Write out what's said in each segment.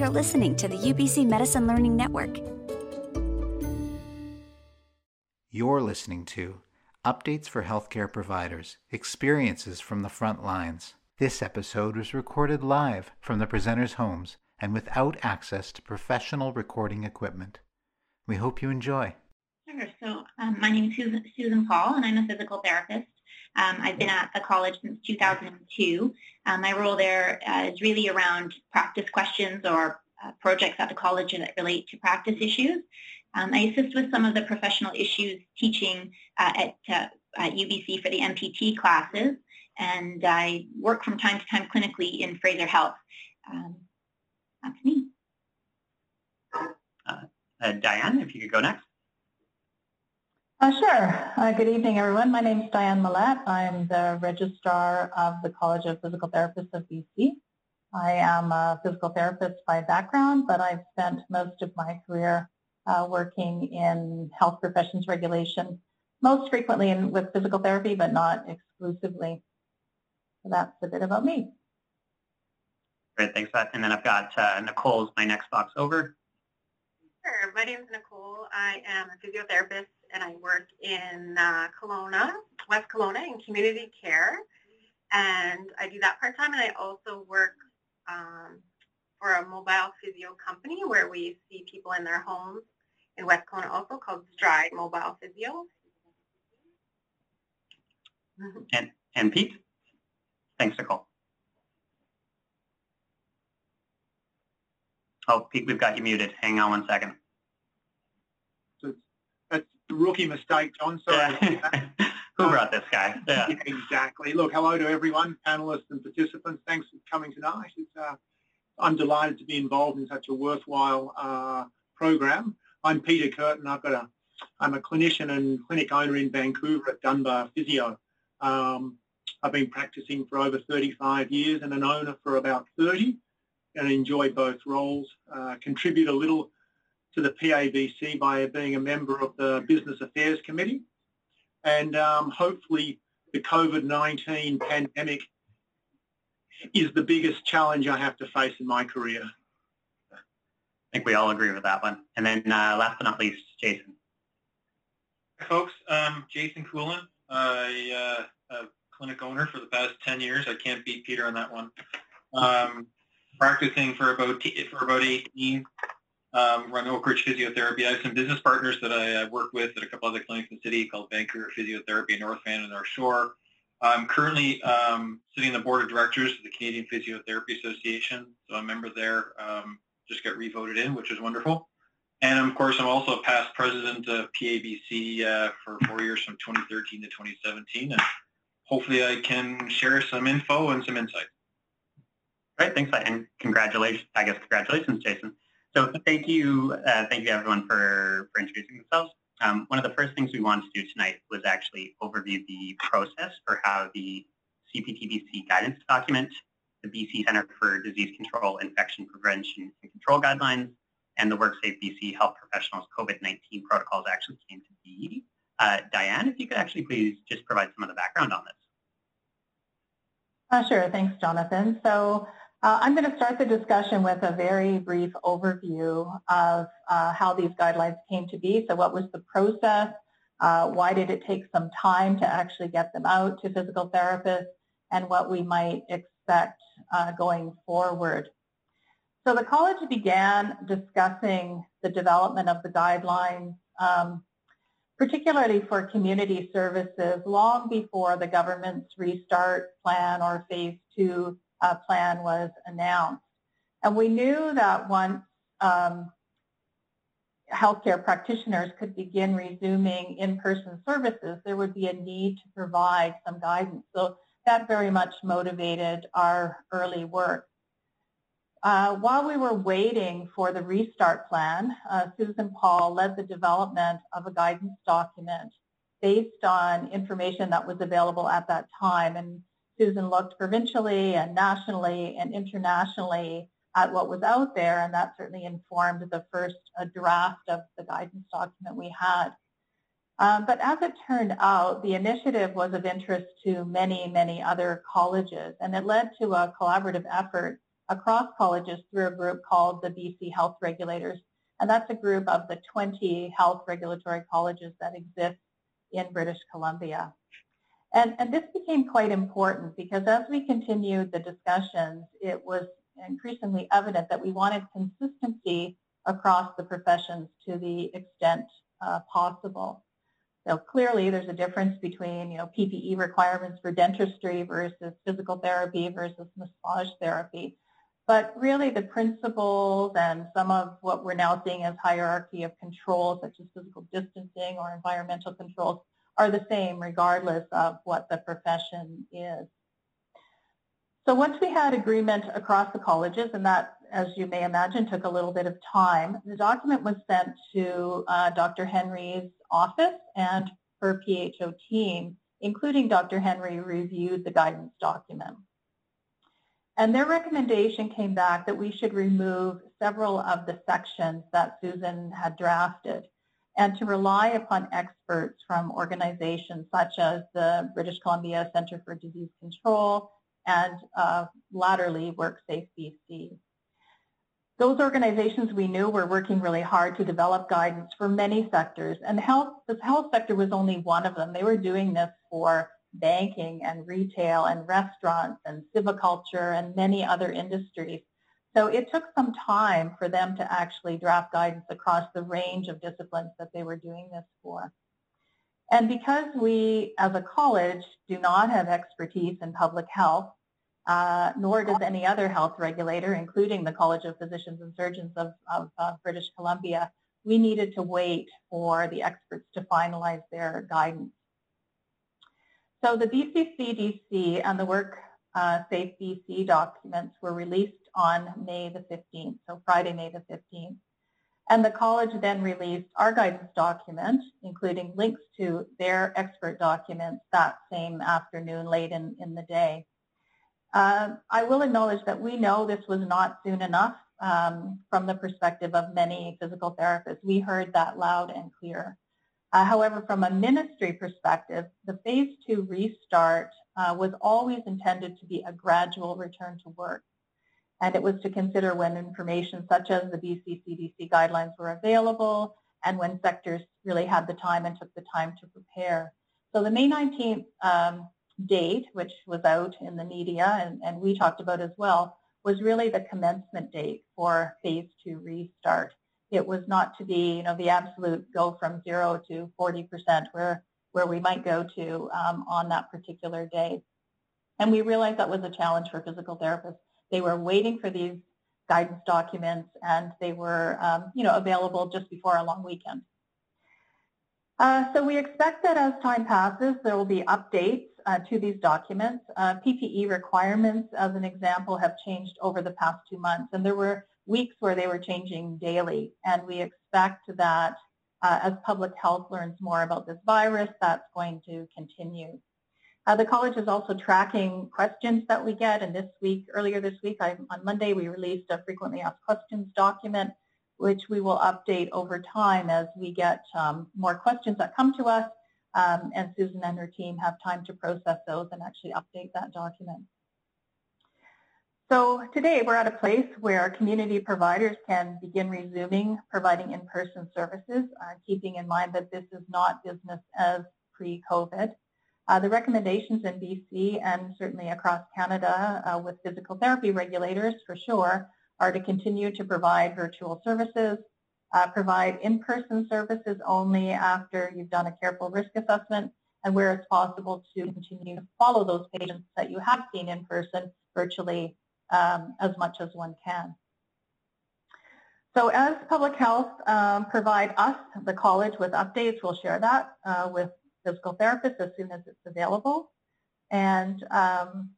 You're listening to the UBC Medicine Learning Network. You're listening to Updates for Healthcare Providers Experiences from the Front Lines. This episode was recorded live from the presenters' homes and without access to professional recording equipment. We hope you enjoy. Sure. So um, my name is Susan, Susan Paul, and I'm a physical therapist. Um, I've been at the college since 2002. Um, my role there uh, is really around practice questions or uh, projects at the college that relate to practice issues. Um, I assist with some of the professional issues teaching uh, at, uh, at UBC for the MPT classes, and I work from time to time clinically in Fraser Health. Um, that's me. Uh, uh, Dianne, if you could go next. Uh, sure. Uh, good evening, everyone. My name is Dianne Millette. I'm the Registrar of the College of Physical Therapists of BC. I am a physical therapist by background, but I've spent most of my career uh, working in health professions regulation, most frequently in, with physical therapy, but not exclusively. So that's a bit about me. Great, thanks that. And then I've got uh, Nicole's my next box over. Sure. My name is Nicole. I am a physiotherapist and I work in uh, Kelowna, West Kelowna in community care. And I do that part-time and I also work um, for a mobile physio company where we see people in their homes in West Kelowna also called Stride Mobile Physio. And, and Pete? Thanks, Nicole. Oh, Pete, we've got you muted. Hang on one second That's a rookie mistake, John. Sorry. Yeah. Who brought this guy? Yeah. yeah. exactly. Look, hello to everyone, panelists and participants. Thanks for coming tonight. Uh, I'm delighted to be involved in such a worthwhile uh, program. I'm Peter Curtin. I've got a, I'm a clinician and clinic owner in Vancouver at Dunbar Physio. Um, I've been practicing for over 35 years and an owner for about 30 and enjoy both roles. Uh, contribute a little to the PABC by being a member of the Business Affairs Committee. And um, hopefully the COVID-19 pandemic is the biggest challenge I have to face in my career. I think we all agree with that one. And then uh, last but not least, Jason. Hi, folks. Um, Jason Coolin. I uh, a clinic owner for the past 10 years. I can't beat Peter on that one. Um, practicing for about for about 18 um, run Oak Ridge Physiotherapy. I have some business partners that I work with at a couple other clinics in the city called Vancouver Physiotherapy, North Van, and North Shore. I'm currently um, sitting on the board of directors of the Canadian Physiotherapy Association, so I'm a member there. Um, just got revoted in, which is wonderful. And of course, I'm also a past president of PABC uh, for four years from 2013 to 2017, and hopefully I can share some info and some insight. Great, thanks, and congratulations. I guess congratulations, Jason. So thank you, uh, thank you everyone for, for introducing themselves. Um, one of the first things we wanted to do tonight was actually overview the process for how the CPTBC guidance document, the BC Centre for Disease Control, Infection Prevention and Control Guidelines, and the WorkSafe BC Health Professionals COVID-19 protocols actually came to be. Uh, Dianne, if you could actually please just provide some of the background on this. Uh, sure, thanks, Jonathan. So uh, I'm going to start the discussion with a very brief overview of uh, how these guidelines came to be. So what was the process? Uh, why did it take some time to actually get them out to physical therapists? And what we might expect uh, going forward. So the college began discussing the development of the guidelines, um, particularly for community services, long before the government's restart plan or phase two uh, plan was announced. And we knew that once um, healthcare practitioners could begin resuming in-person services, there would be a need to provide some guidance. So that very much motivated our early work. Uh, while we were waiting for the restart plan, uh, Susan Paul led the development of a guidance document based on information that was available at that time. And Susan looked provincially and nationally and internationally at what was out there, and that certainly informed the first uh, draft of the guidance document we had. Um, but as it turned out, the initiative was of interest to many, many other colleges, and it led to a collaborative effort across colleges through a group called the BC Health Regulators. And that's a group of the 20 health regulatory colleges that exist in British Columbia. And, and this became quite important because as we continued the discussions, it was increasingly evident that we wanted consistency across the professions to the extent uh, possible. So clearly there's a difference between, you know, PPE requirements for dentistry versus physical therapy versus massage therapy. But really the principles and some of what we're now seeing as hierarchy of controls, such as physical distancing or environmental controls, are the same regardless of what the profession is. So once we had agreement across the colleges, and that, as you may imagine, took a little bit of time, the document was sent to uh, Dr. Henry's office and her PHO team, including Dr. Henry, reviewed the guidance document. And their recommendation came back that we should remove several of the sections that Susan had drafted and to rely upon experts from organizations such as the British Columbia Centre for Disease Control and uh, latterly WorkSafe BC. Those organizations we knew were working really hard to develop guidance for many sectors, and health, the health sector was only one of them. They were doing this for banking and retail and restaurants and silviculture and many other industries. So it took some time for them to actually draft guidance across the range of disciplines that they were doing this for. And because we, as a college, do not have expertise in public health, uh, nor does any other health regulator, including the College of Physicians and Surgeons of, of uh, British Columbia, we needed to wait for the experts to finalize their guidance. So the BCCDC and the Work uh, Safe BC documents were released on May the 15th, so Friday, May the 15th. And the college then released our guidance document, including links to their expert documents that same afternoon, late in, in the day. Uh, I will acknowledge that we know this was not soon enough um, from the perspective of many physical therapists. We heard that loud and clear. Uh, however, from a ministry perspective, the phase two restart uh, was always intended to be a gradual return to work. And it was to consider when information such as the BC CDC guidelines were available and when sectors really had the time and took the time to prepare. So the May 19th um, date, which was out in the media and, and we talked about as well, was really the commencement date for phase two restart. It was not to be, you know, the absolute go from zero to 40% where, where we might go to um, on that particular day. And we realized that was a challenge for physical therapists. They were waiting for these guidance documents and they were, um, you know, available just before a long weekend. Uh, so we expect that as time passes, there will be updates uh, to these documents. Uh, PPE requirements, as an example, have changed over the past two months, and there were weeks where they were changing daily, and we expect that uh, as public health learns more about this virus, that's going to continue. Uh, the college is also tracking questions that we get, and this week, earlier this week, I, on Monday, we released a frequently asked questions document, which we will update over time as we get um, more questions that come to us um, and Susan and her team have time to process those and actually update that document. So today we're at a place where community providers can begin resuming providing in-person services, uh, keeping in mind that this is not business as pre-COVID. Uh, the recommendations in BC and certainly across Canada uh, with physical therapy regulators for sure are to continue to provide virtual services, uh, provide in-person services only after you've done a careful risk assessment and where it's possible to continue to follow those patients that you have seen in person virtually um, as much as one can. So as public health um, provide us, the college, with updates, we'll share that uh, with physical therapists as soon as it's available. And um,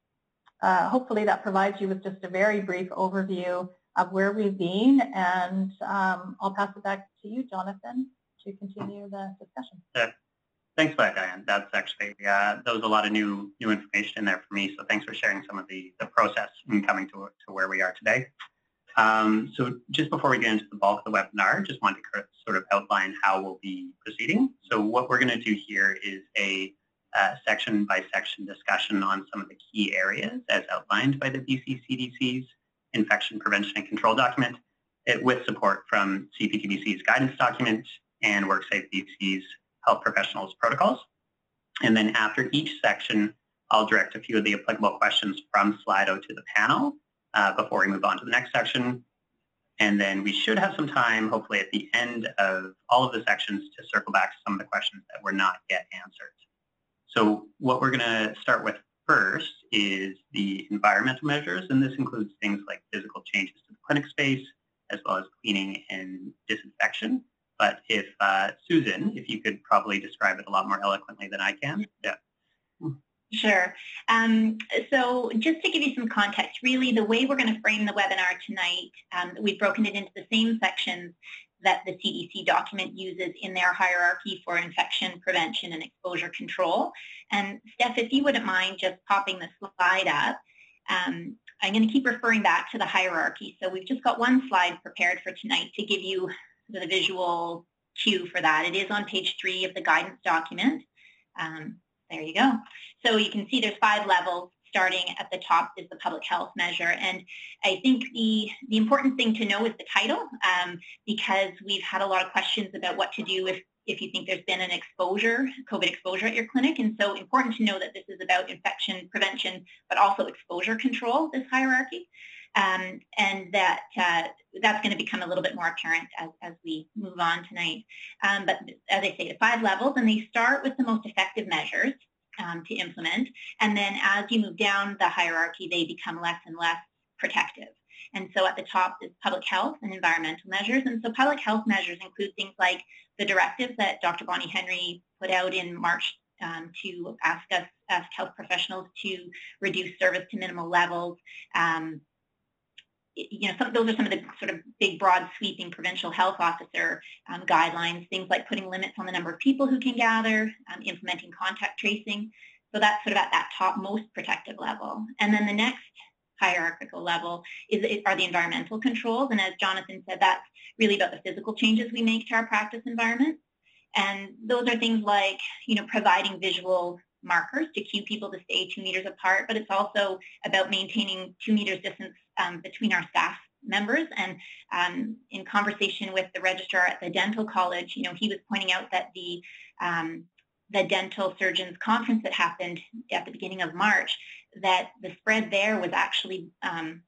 uh, hopefully that provides you with just a very brief overview of where we've been. And um, I'll pass it back to you, Jonathan, to continue the discussion. Yeah. Thanks for that, Dianne. That's actually, uh, was a lot of new new information in there for me. So thanks for sharing some of the, the process and coming to, to where we are today. Um, so just before we get into the bulk of the webinar, just wanted to sort of outline how we'll be proceeding. So what we're going to do here is a section by section discussion on some of the key areas as outlined by the BC CDC's infection prevention and control document it, with support from CPTBC's guidance document and WorkSafe BC's health professionals protocols. And then after each section, I'll direct a few of the applicable questions from Slido to the panel uh, before we move on to the next section. And then we should have some time, hopefully at the end of all of the sections, to circle back to some of the questions that were not yet answered. So what we're going to start with first is the environmental measures, and this includes things like physical changes to the clinic space, as well as cleaning and disinfection. But if uh, Susan, if you could probably describe it a lot more eloquently than I can. Yeah. Sure. Um, so just to give you some context, really the way we're going to frame the webinar tonight, um, we've broken it into the same sections that the CDC document uses in their hierarchy for infection prevention and exposure control. And Steph, if you wouldn't mind just popping the slide up, um, I'm going to keep referring back to the hierarchy. So we've just got one slide prepared for tonight to give you the visual cue for that. It is on page three of the guidance document. Um, there you go. So you can see there's five levels. Starting at the top is the public health measure. And I think the, the important thing to know is the title um, because we've had a lot of questions about what to do if, if you think there's been an exposure, COVID exposure at your clinic. And so important to know that this is about infection prevention, but also exposure control, this hierarchy. Um, and that uh, that's going to become a little bit more apparent as, as we move on tonight. Um, but as I say, the five levels, and they start with the most effective measures um, to implement. And then as you move down the hierarchy, they become less and less protective. And so at the top is public health and environmental measures. And so public health measures include things like the directive that Dr. Bonnie Henry put out in March um, to ask us, ask health professionals to reduce service to minimal levels, um, you know, some, those are some of the sort of big, broad, sweeping provincial health officer um, guidelines, things like putting limits on the number of people who can gather, um, implementing contact tracing. So that's sort of at that top most protective level. And then the next hierarchical level is are the environmental controls. And as Jonathan said, that's really about the physical changes we make to our practice environment. And those are things like, you know, providing visual markers to cue people to stay two meters apart, but it's also about maintaining two meters distance um, between our staff members. And um, in conversation with the registrar at the dental college, you know, he was pointing out that the um, the dental surgeons conference that happened at the beginning of March, that the spread there was actually um,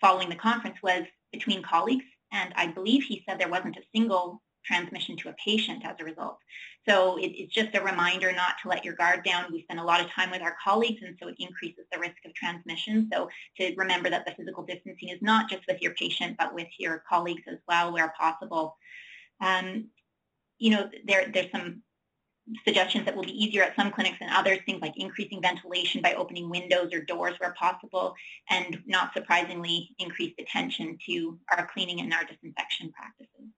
following the conference was between colleagues. And I believe he said there wasn't a single transmission to a patient as a result. So it, it's just a reminder not to let your guard down. We spend a lot of time with our colleagues, and so it increases the risk of transmission. So to remember that the physical distancing is not just with your patient, but with your colleagues as well, where possible. Um, you know, there, there's some suggestions that will be easier at some clinics than others, things like increasing ventilation by opening windows or doors where possible, and not surprisingly, increased attention to our cleaning and our disinfection practices.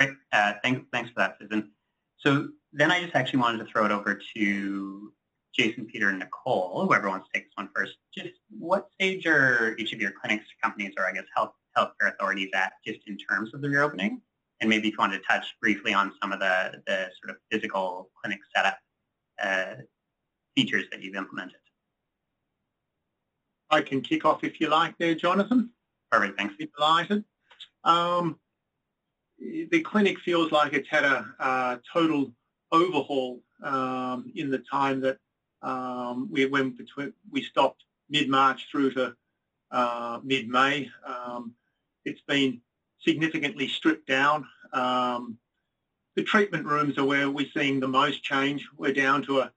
Great. Uh, thanks, thanks for that, Susan. So then I just actually wanted to throw it over to Jason, Peter, and Nicole, whoever wants to take this one first. Just what stage are each of your clinics, companies, or I guess health healthcare authorities at just in terms of the reopening? And maybe if you wanted to touch briefly on some of the, the sort of physical clinic setup uh, features that you've implemented. I can kick off if you like there, Jonathan. Perfect, thanks. Delighted. Um, the clinic feels like it's had a, a total overhaul um, in the time that um, we went between we stopped mid-March through to uh, mid-May. Um, it's been significantly stripped down. Um, the treatment rooms are where we're seeing the most change. We're down to a,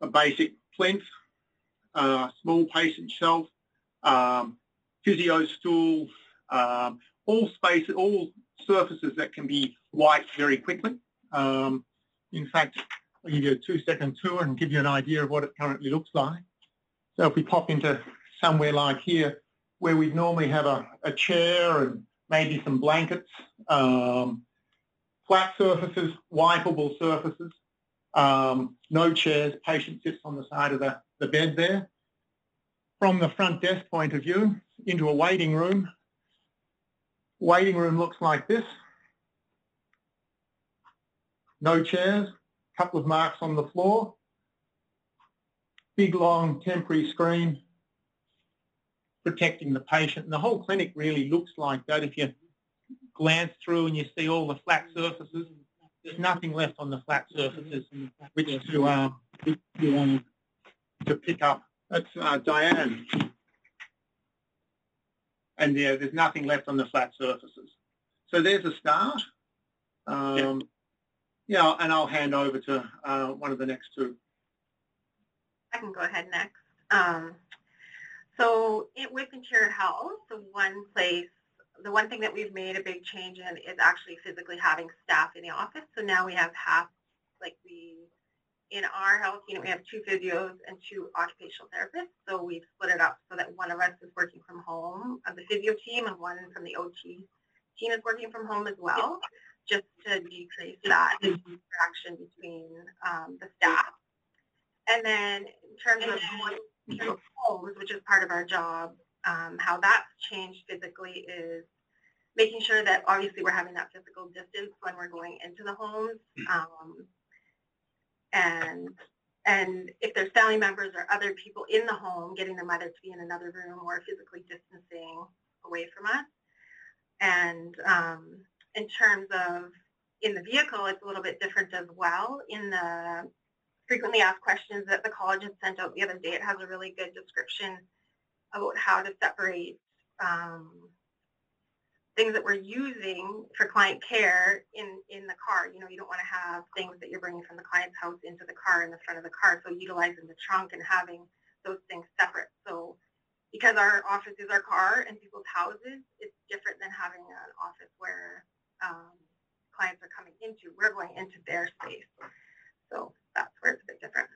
a basic plinth, uh, small patient shelf, um, physio stool, um, all space, all surfaces that can be wiped very quickly. Um, in fact, I'll give you a two-second tour and give you an idea of what it currently looks like. So if we pop into somewhere like here, where we'd normally have a, a chair and maybe some blankets, um, flat surfaces, wipeable surfaces, um, no chairs, patient sits on the side of the, the bed there. From the front desk point of view, into a waiting room, Waiting room looks like this. No chairs, couple of marks on the floor. big long temporary screen protecting the patient. And the whole clinic really looks like that. If you glance through and you see all the flat surfaces, there's nothing left on the flat surfaces which to, um, to pick up. That's uh, Dianne. And yeah, there's nothing left on the flat surfaces. So there's a start. Um, yeah. yeah, and I'll hand over to uh, one of the next two. I can go ahead next. Um, so it, with Interior Health, the one place, the one thing that we've made a big change in is actually physically having staff in the office. So now we have half, like we, in our health unit, we have two physios and two occupational therapists. So we've split it up so that one of us is working from home of the physio team and one from the OT team is working from home as well, just to decrease that interaction between um, the staff. And then in terms of homes, which is part of our job, um, how that's changed physically is making sure that obviously we're having that physical distance when we're going into the homes. Um, and and if there's family members or other people in the home, getting them either to be in another room or physically distancing away from us. And um, in terms of in the vehicle, it's a little bit different as well. In the frequently asked questions that the college had sent out the other day. It has a really good description about how to separate um, things that we're using for client care in, in the car. You know, you don't want to have things that you're bringing from the client's house into the car in the front of the car. So utilizing the trunk and having those things separate. So because our office is our car and people's houses, it's different than having an office where um, clients are coming into. We're going into their space. So that's where it's a bit different.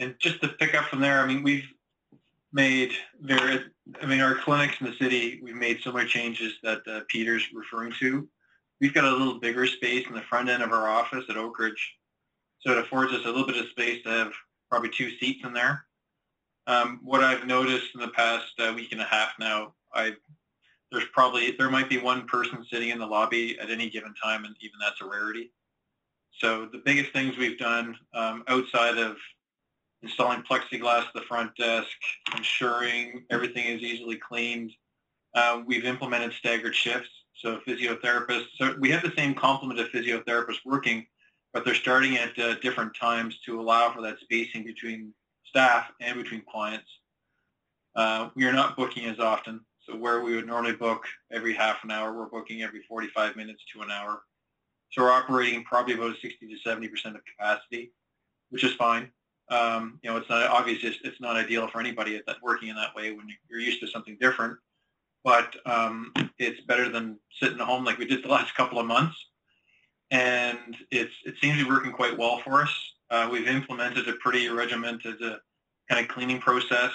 And just to pick up from there, I mean, we've made there. I mean, our clinics in the city, we've made similar changes that uh, Peter's referring to. We've got a little bigger space in the front end of our office at Oak Ridge, so it affords us a little bit of space to have probably two seats in there. Um, what I've noticed in the past uh, week and a half now, I there's probably there might be one person sitting in the lobby at any given time, and even that's a rarity. So the biggest things we've done um, outside of installing plexiglass at the front desk, ensuring everything is easily cleaned, uh, we've implemented staggered shifts. So physiotherapists, so we have the same complement of physiotherapists working, but they're starting at uh, different times to allow for that spacing between staff and between clients. Uh, we are not booking as often. So where we would normally book every half an hour, we're booking every 45 minutes to an hour. So we're operating probably about 60 to 70 percent of capacity, which is fine. Um, you know, it's not obviously it's, it's not ideal for anybody that working in that way when you're used to something different, but um, it's better than sitting at home like we did the last couple of months. And it's it seems to be working quite well for us. Uh, we've implemented a pretty regimented uh, kind of cleaning process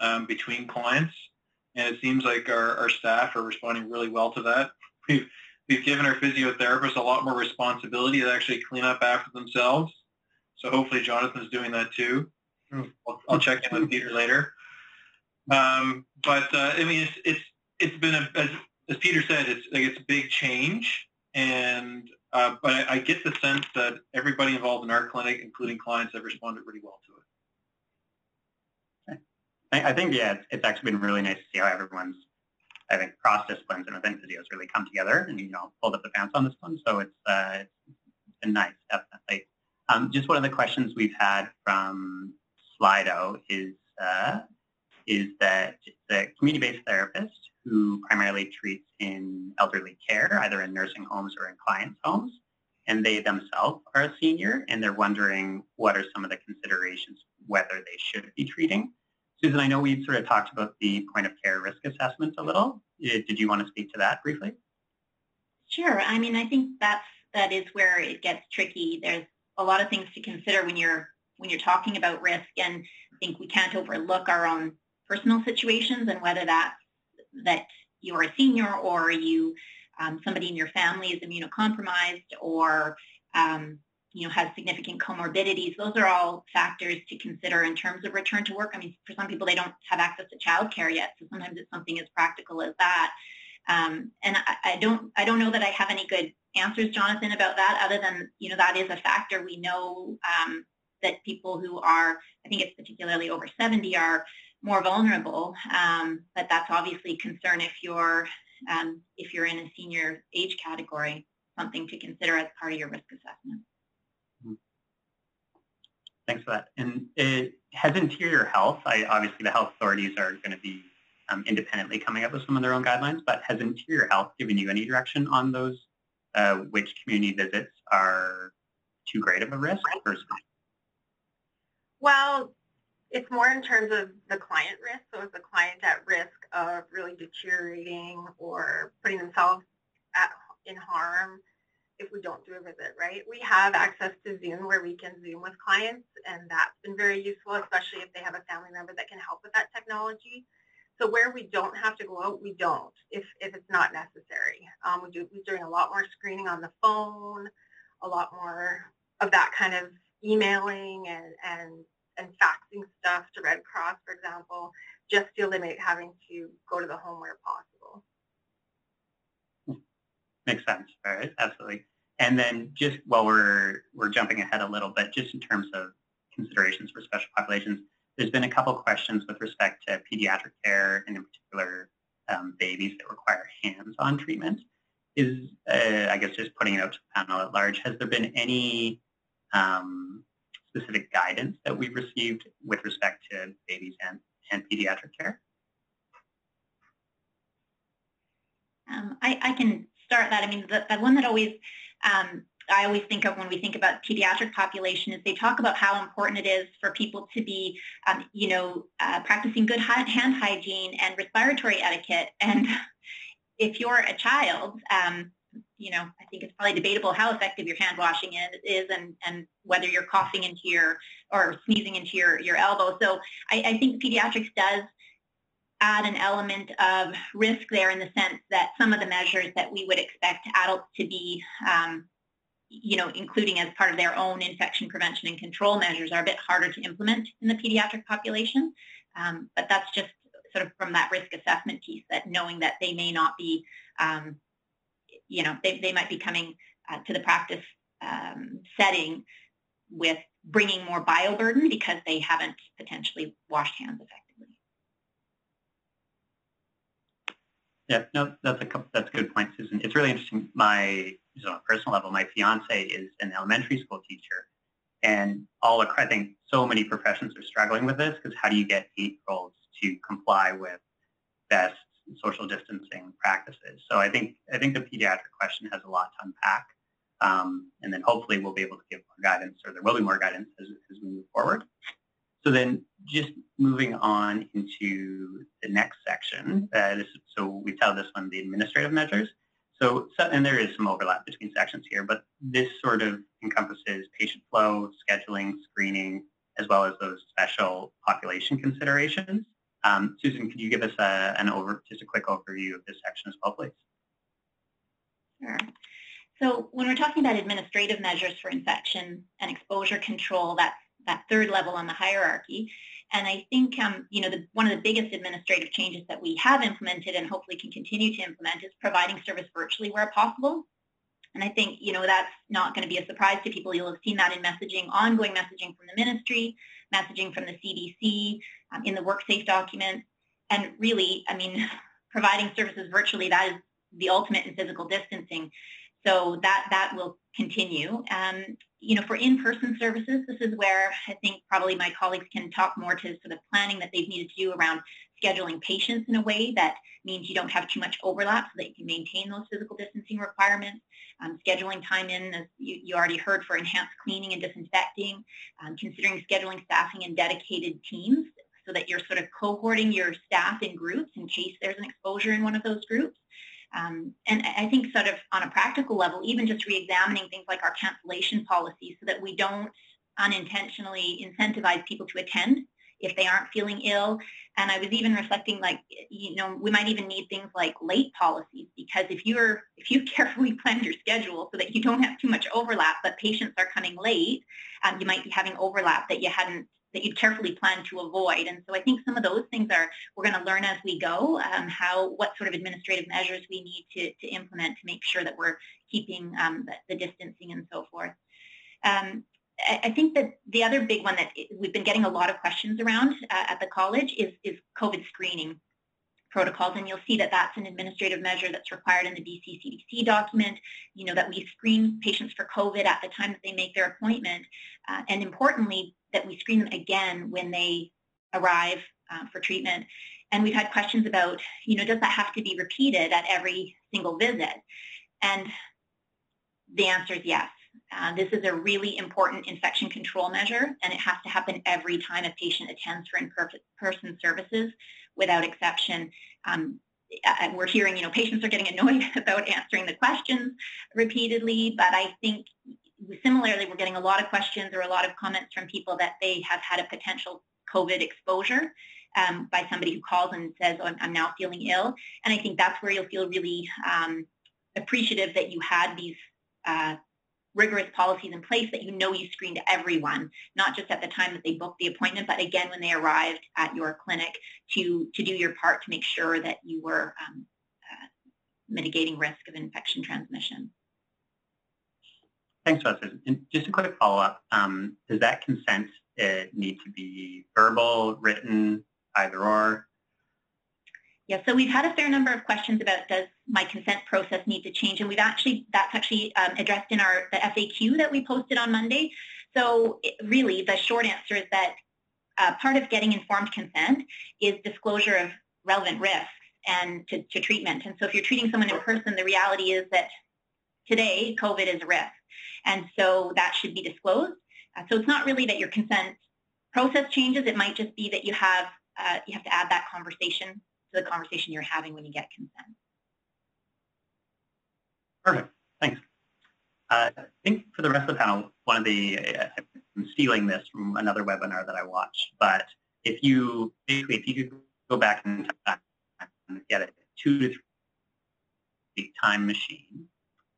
um, between clients and it seems like our, our staff are responding really well to that. We've, we've given our physiotherapists a lot more responsibility to actually clean up after themselves. So hopefully Jonathan's doing that too. I'll, I'll check in with Peter later. Um, but uh, I mean, it's it's it's been a, as, as Peter said, it's like it's a big change, and uh, but I, I, get the sense that everybody involved in our clinic, including clients, have responded really well to it. I think, yeah, it's, it's actually been really nice to see how everyone's, I think, cross disciplines and within physios really come together and, you know, pulled up the pants on this one. So it's, uh, it's been nice, definitely. Um, just one of the questions we've had from Slido is, uh, is that the community-based therapist who primarily treats in elderly care, either in nursing homes or in clients' homes, and they themselves are a senior, and they're wondering what are some of the considerations whether they should be treating. Susan, I know we sort of talked about the point of care risk assessment a little. Did you want to speak to that briefly? Sure. I mean, I think that's that is where it gets tricky. There's a lot of things to consider when you're when you're talking about risk, and I think we can't overlook our own personal situations and whether that's that you're a senior or you um, somebody in your family is immunocompromised or um, you know, has significant comorbidities. Those are all factors to consider in terms of return to work. I mean, for some people, they don't have access to childcare yet, so sometimes it's something as practical as that. Um, and I, I, don't I don't know that I have any good answers, Jonathan, about that. Other than you know that is a factor. We know um, that people who are I think it's particularly over 70 are more vulnerable. Um, but that's obviously a concern if you're um, if you're in a senior age category, something to consider as part of your risk assessment. Mm-hmm. Thanks for that. And it has interior health. I, obviously, the health authorities are going to be um, independently coming up with some of their own guidelines, but has interior health given you any direction on those, uh, which community visits are too great of a risk versus? Well, it's more in terms of the client risk. So is the client at risk of really deteriorating or putting themselves at, in harm if we don't do a visit, right? We have access to Zoom where we can Zoom with clients, and that's been very useful, especially if they have a family member that can help with that technology. So where we don't have to go out, we don't if, if it's not necessary. Um, we do, we're doing a lot more screening on the phone, a lot more of that kind of emailing and, and and faxing stuff to Red Cross, for example, just to eliminate having to go to the home where possible. Makes sense. All right, absolutely. And then just while we're we're jumping ahead a little bit, just in terms of considerations for special populations, there's been a couple questions with respect to pediatric care and in particular um, babies that require hands-on treatment. Is uh, I guess just putting it out to the panel at large, has there been any um, specific guidance that we've received with respect to babies and, and pediatric care? Um, I, I, can start that. I mean, the, the one that always um, I always think of when we think about pediatric population is they talk about how important it is for people to be, um, you know, uh, practicing good hand hygiene and respiratory etiquette. And if you're a child, um, you know, I think it's probably debatable how effective your hand washing is and, and whether you're coughing into your or sneezing into your, your elbow. So I, I think pediatrics does add an element of risk there in the sense that some of the measures that we would expect adults to be, um, you know, including as part of their own infection prevention and control measures are a bit harder to implement in the pediatric population. Um, but that's just sort of from that risk assessment piece that knowing that they may not be um, you know, they, they might be coming uh, to the practice um, setting with bringing more bioburden because they haven't potentially washed hands effectively. Yeah, no, that's a that's a good point, Susan. It's really interesting. My so on a personal level, my fiance is an elementary school teacher, and all I think so many professions are struggling with this because how do you get eight-year-olds to comply with best social distancing practices. So I think I think the pediatric question has a lot to unpack, um, and then hopefully we'll be able to give more guidance, or there will be more guidance as, as we move forward. So then, just moving on into the next section. Uh, this, so we tell this one the administrative measures. So, and there is some overlap between sections here, but this sort of encompasses patient flow, scheduling, screening, as well as those special population considerations. Um, Susan, could you give us a, an over, just a quick overview of this section as well, please? Sure. So when we're talking about administrative measures for infection and exposure control, that's that third level on the hierarchy. And I think, um, you know, the, one of the biggest administrative changes that we have implemented and hopefully can continue to implement is providing service virtually where possible. And I think, you know, that's not going to be a surprise to people. You'll have seen that in messaging, ongoing messaging from the ministry, messaging from the CDC, um, in the WorkSafe documents. And really, I mean, providing services virtually, that is the ultimate in physical distancing. So that, that will continue. Um, you know, for in-person services, this is where I think probably my colleagues can talk more to sort of planning that they've needed to do around scheduling patients in a way that means you don't have too much overlap so that you can maintain those physical distancing requirements. Um, scheduling time in, as you, you, already heard, for enhanced cleaning and disinfecting, um, considering scheduling staffing in dedicated teams so that you're sort of cohorting your staff in groups in case there's an exposure in one of those groups. Um, and I think sort of on a practical level, even just re-examining things like our cancellation policy so that we don't unintentionally incentivize people to attend if they aren't feeling ill. And I was even reflecting like, you know, we might even need things like late policies because if you're, if you carefully plan your schedule so that you don't have too much overlap, but patients are coming late, um, you might be having overlap that you hadn't that you'd carefully plan to avoid. And so I think some of those things are we're going to learn as we go um, how what sort of administrative measures we need to, to implement to make sure that we're keeping um, the, the, distancing and so forth. Um, I think that the other big one that we've been getting a lot of questions around uh, at the college is, is COVID screening protocols, and you'll see that that's an administrative measure that's required in the BC CDC document, you know, that we screen patients for COVID at the time that they make their appointment, uh, and importantly, that we screen them again when they arrive uh, for treatment. And we've had questions about, you know, does that have to be repeated at every single visit? And the answer is yes. Uh, this is a really important infection control measure, and it has to happen every time a patient attends for in-person services without exception. Um, we're hearing, you know, patients are getting annoyed about answering the questions repeatedly, but I think similarly, we're getting a lot of questions or a lot of comments from people that they have had a potential COVID exposure um, by somebody who calls and says, oh, I'm, I'm, now feeling ill. And I think that's where you'll feel really um, appreciative that you had these uh, rigorous policies in place that you know you screened everyone, not just at the time that they booked the appointment, but again when they arrived at your clinic to, to do your part to make sure that you were um, uh, mitigating risk of infection transmission. Thanks, Russ. And just a quick follow-up. Um, does that consent uh, need to be verbal, written, either or? Yeah, so we've had a fair number of questions about does my consent process need to change, and we've actually that's actually um, addressed in our the FAQ that we posted on Monday. So it, really, the short answer is that uh, part of getting informed consent is disclosure of relevant risks and to, to treatment. And so if you're treating someone in person, the reality is that today COVID is a risk, and so that should be disclosed. Uh, so it's not really that your consent process changes; it might just be that you have uh, you have to add that conversation to the conversation you're having when you get consent. Perfect. Thanks. Uh, I think for the rest of the panel, one of the, I'm stealing this from another webinar that I watched, but if you, basically, if you could go back and get a two to three time machine,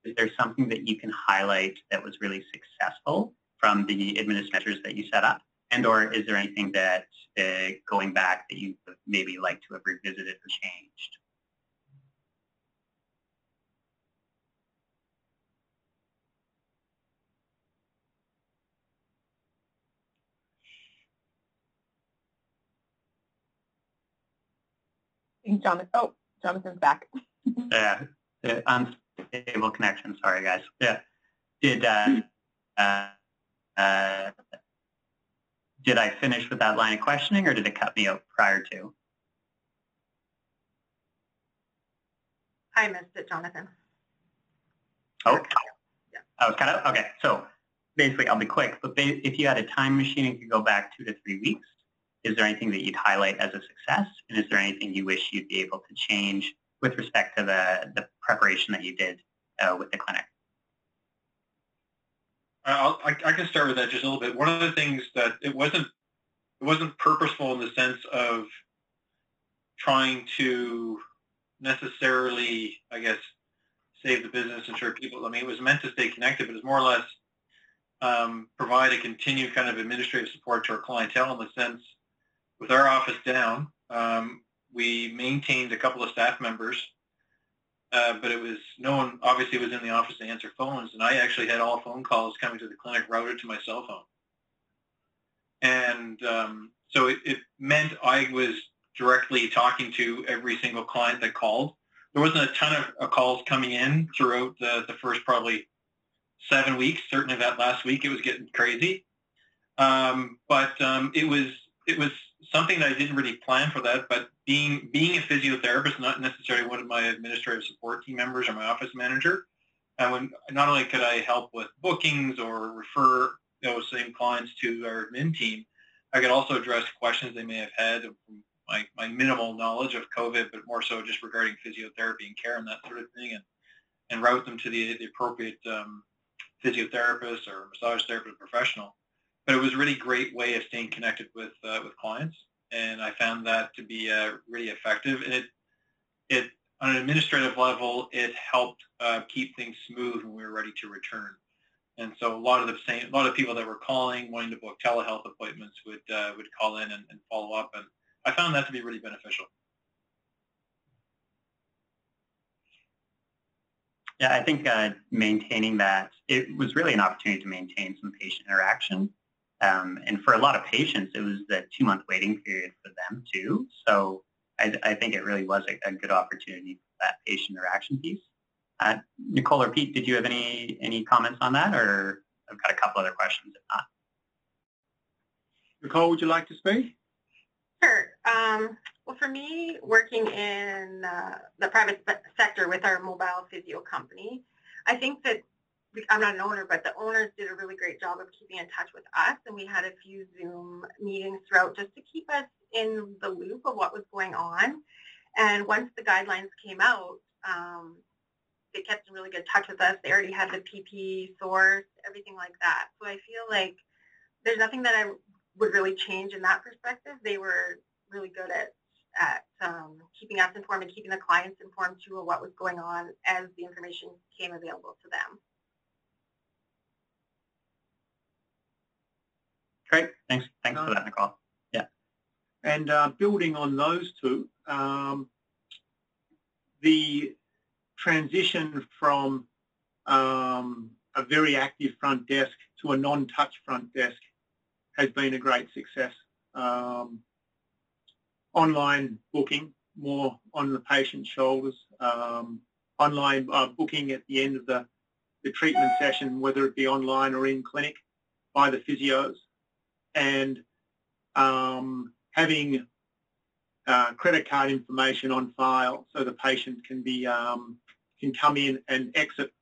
is there something that you can highlight that was really successful from the administrative measures that you set up? And or is there anything that uh, going back that you maybe like to have revisited or changed? Jonathan, oh, Jonathan's back. yeah, uh, unstable connection. Sorry, guys. Yeah, did uh, uh, uh did I finish with that line of questioning or did it cut me out prior to? I missed it, Jonathan. Oh, yeah. I was kind of, okay. So basically, I'll be quick, but if you had a time machine and could go back two to three weeks, is there anything that you'd highlight as a success? And is there anything you wish you'd be able to change with respect to the, the preparation that you did uh, with the clinic? I'll, I, I can start with that just a little bit. One of the things that it wasn't it wasn't purposeful in the sense of trying to necessarily, I guess, save the business and sure people. I mean, it was meant to stay connected, but it's more or less um, provide a continued kind of administrative support to our clientele in the sense, with our office down, um, we maintained a couple of staff members uh, but it was no one obviously was in the office to answer phones, and I actually had all phone calls coming to the clinic routed to my cell phone, and um, so it, it meant I was directly talking to every single client that called. There wasn't a ton of calls coming in throughout the, the first probably seven weeks. Certainly that last week it was getting crazy, um, but um, it was it was something that I didn't really plan for that, but being being a physiotherapist, not necessarily one of my administrative support team members or my office manager, I when not only could I help with bookings or refer those same clients to our admin team, I could also address questions they may have had from my, my minimal knowledge of COVID, but more so just regarding physiotherapy and care and that sort of thing, and and route them to the, the appropriate um, physiotherapist or massage therapist professional but it was a really great way of staying connected with uh, with clients, and I found that to be uh, really effective. And it it on an administrative level, it helped uh, keep things smooth when we were ready to return. And so a lot of the same, a lot of people that were calling, wanting to book telehealth appointments would uh, would call in and, and follow up, and I found that to be really beneficial. Yeah, I think uh, maintaining that, it was really an opportunity to maintain some patient interaction. Um, and for a lot of patients, it was the two-month waiting period for them too. So I, I think it really was a, a, good opportunity for that patient interaction piece. Uh, Nicole or Pete, did you have any, any comments on that? Or I've got a couple other questions if not. Nicole, would you like to speak? Sure. Um, well, for me, working in uh, the private sector with our mobile physio company, I think that I'm not an owner, but the owners did a really great job of keeping in touch with us, and we had a few Zoom meetings throughout just to keep us in the loop of what was going on. And once the guidelines came out, um, they kept in really good touch with us. They already had the PPE source, everything like that. So I feel like there's nothing that I would really change in that perspective. They were really good at at um, keeping us informed and keeping the clients informed too of what was going on as the information came available to them. Great. Thanks. Thanks for that, Nicole. Yeah. And uh, building on those two, um, the transition from um, a very active front desk to a non-touch front desk has been a great success. Um, online booking, more on the patient's shoulders, um, online uh, booking at the end of the, the treatment session, whether it be online or in clinic by the physios, and um, having uh, credit card information on file so the patient can be um, can come in and exit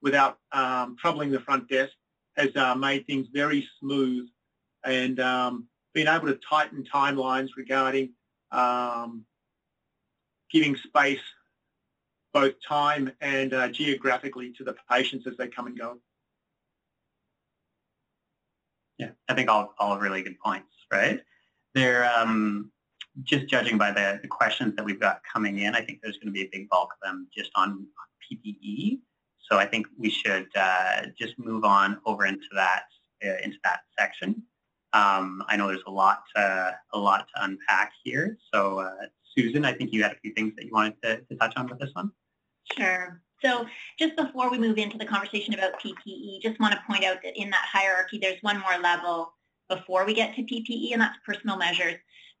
without um, troubling the front desk has uh, made things very smooth and um, being able to tighten timelines regarding um, giving space both time and uh, geographically to the patients as they come and go. Yeah, I think all, all really good points, right? They're um, just judging by the, the, questions that we've got coming in, I think there's going to be a big bulk of them just on, PPE. So I think we should uh, just move on over into that uh, into that section. Um, I know there's a lot to, a lot to unpack here. So uh, Susan, I think you had a few things that you wanted to, to touch on with this one. Sure. So just before we move into the conversation about PPE, just want to point out that in that hierarchy, there's one more level before we get to PPE, and that's personal measures.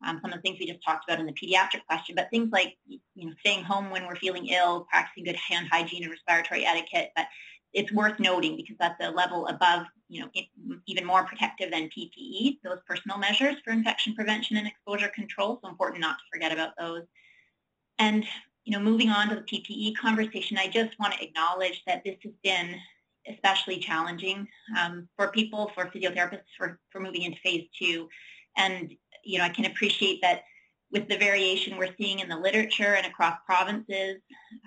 Um, some of the things we just talked about in the pediatric question, but things like you know staying home when we're feeling ill, practicing good hand hygiene and respiratory etiquette. But it's worth noting because that's a level above, you know, even more protective than PPE, those personal measures for infection prevention and exposure control. So important not to forget about those. And, you know, moving on to the PPE conversation, I just want to acknowledge that this has been especially challenging um, for people, for physiotherapists, for, for moving into phase two. And, you know, I can appreciate that with the variation we're seeing in the literature and across provinces,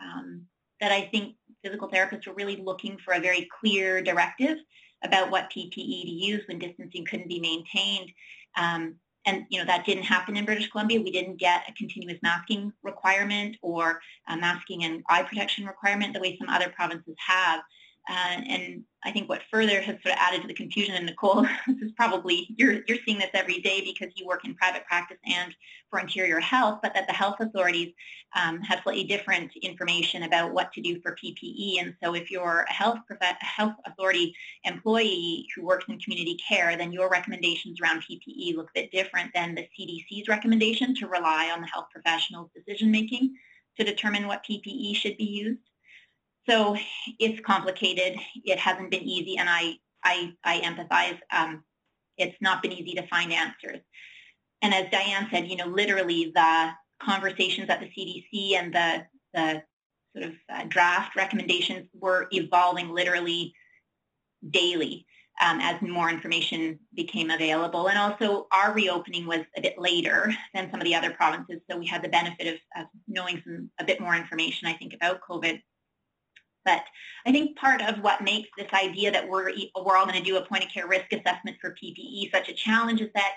um, that I think physical therapists were really looking for a very clear directive about what PPE to use when distancing couldn't be maintained. Um, and you know that didn't happen in British Columbia. We didn't get a continuous masking requirement or a masking and eye protection requirement the way some other provinces have. Uh, and I think what further has sort of added to the confusion, and Nicole, this is probably, you're, you're seeing this every day because you work in private practice and for interior health, but that the health authorities um, have slightly different information about what to do for PPE. And so if you're a health, a health authority employee who works in community care, then your recommendations around PPE look a bit different than the CDC's recommendation to rely on the health professionals' decision making to determine what PPE should be used. So it's complicated. It hasn't been easy, and I I, I empathize. Um, it's not been easy to find answers. And as Dianne said, you know, literally the conversations at the CDC and the the sort of uh, draft recommendations were evolving literally daily um, as more information became available. And also our reopening was a bit later than some of the other provinces, so we had the benefit of, of knowing some a bit more information, I think, about COVID. But I think part of what makes this idea that we're, we're all going to do a point of care risk assessment for PPE such a challenge is that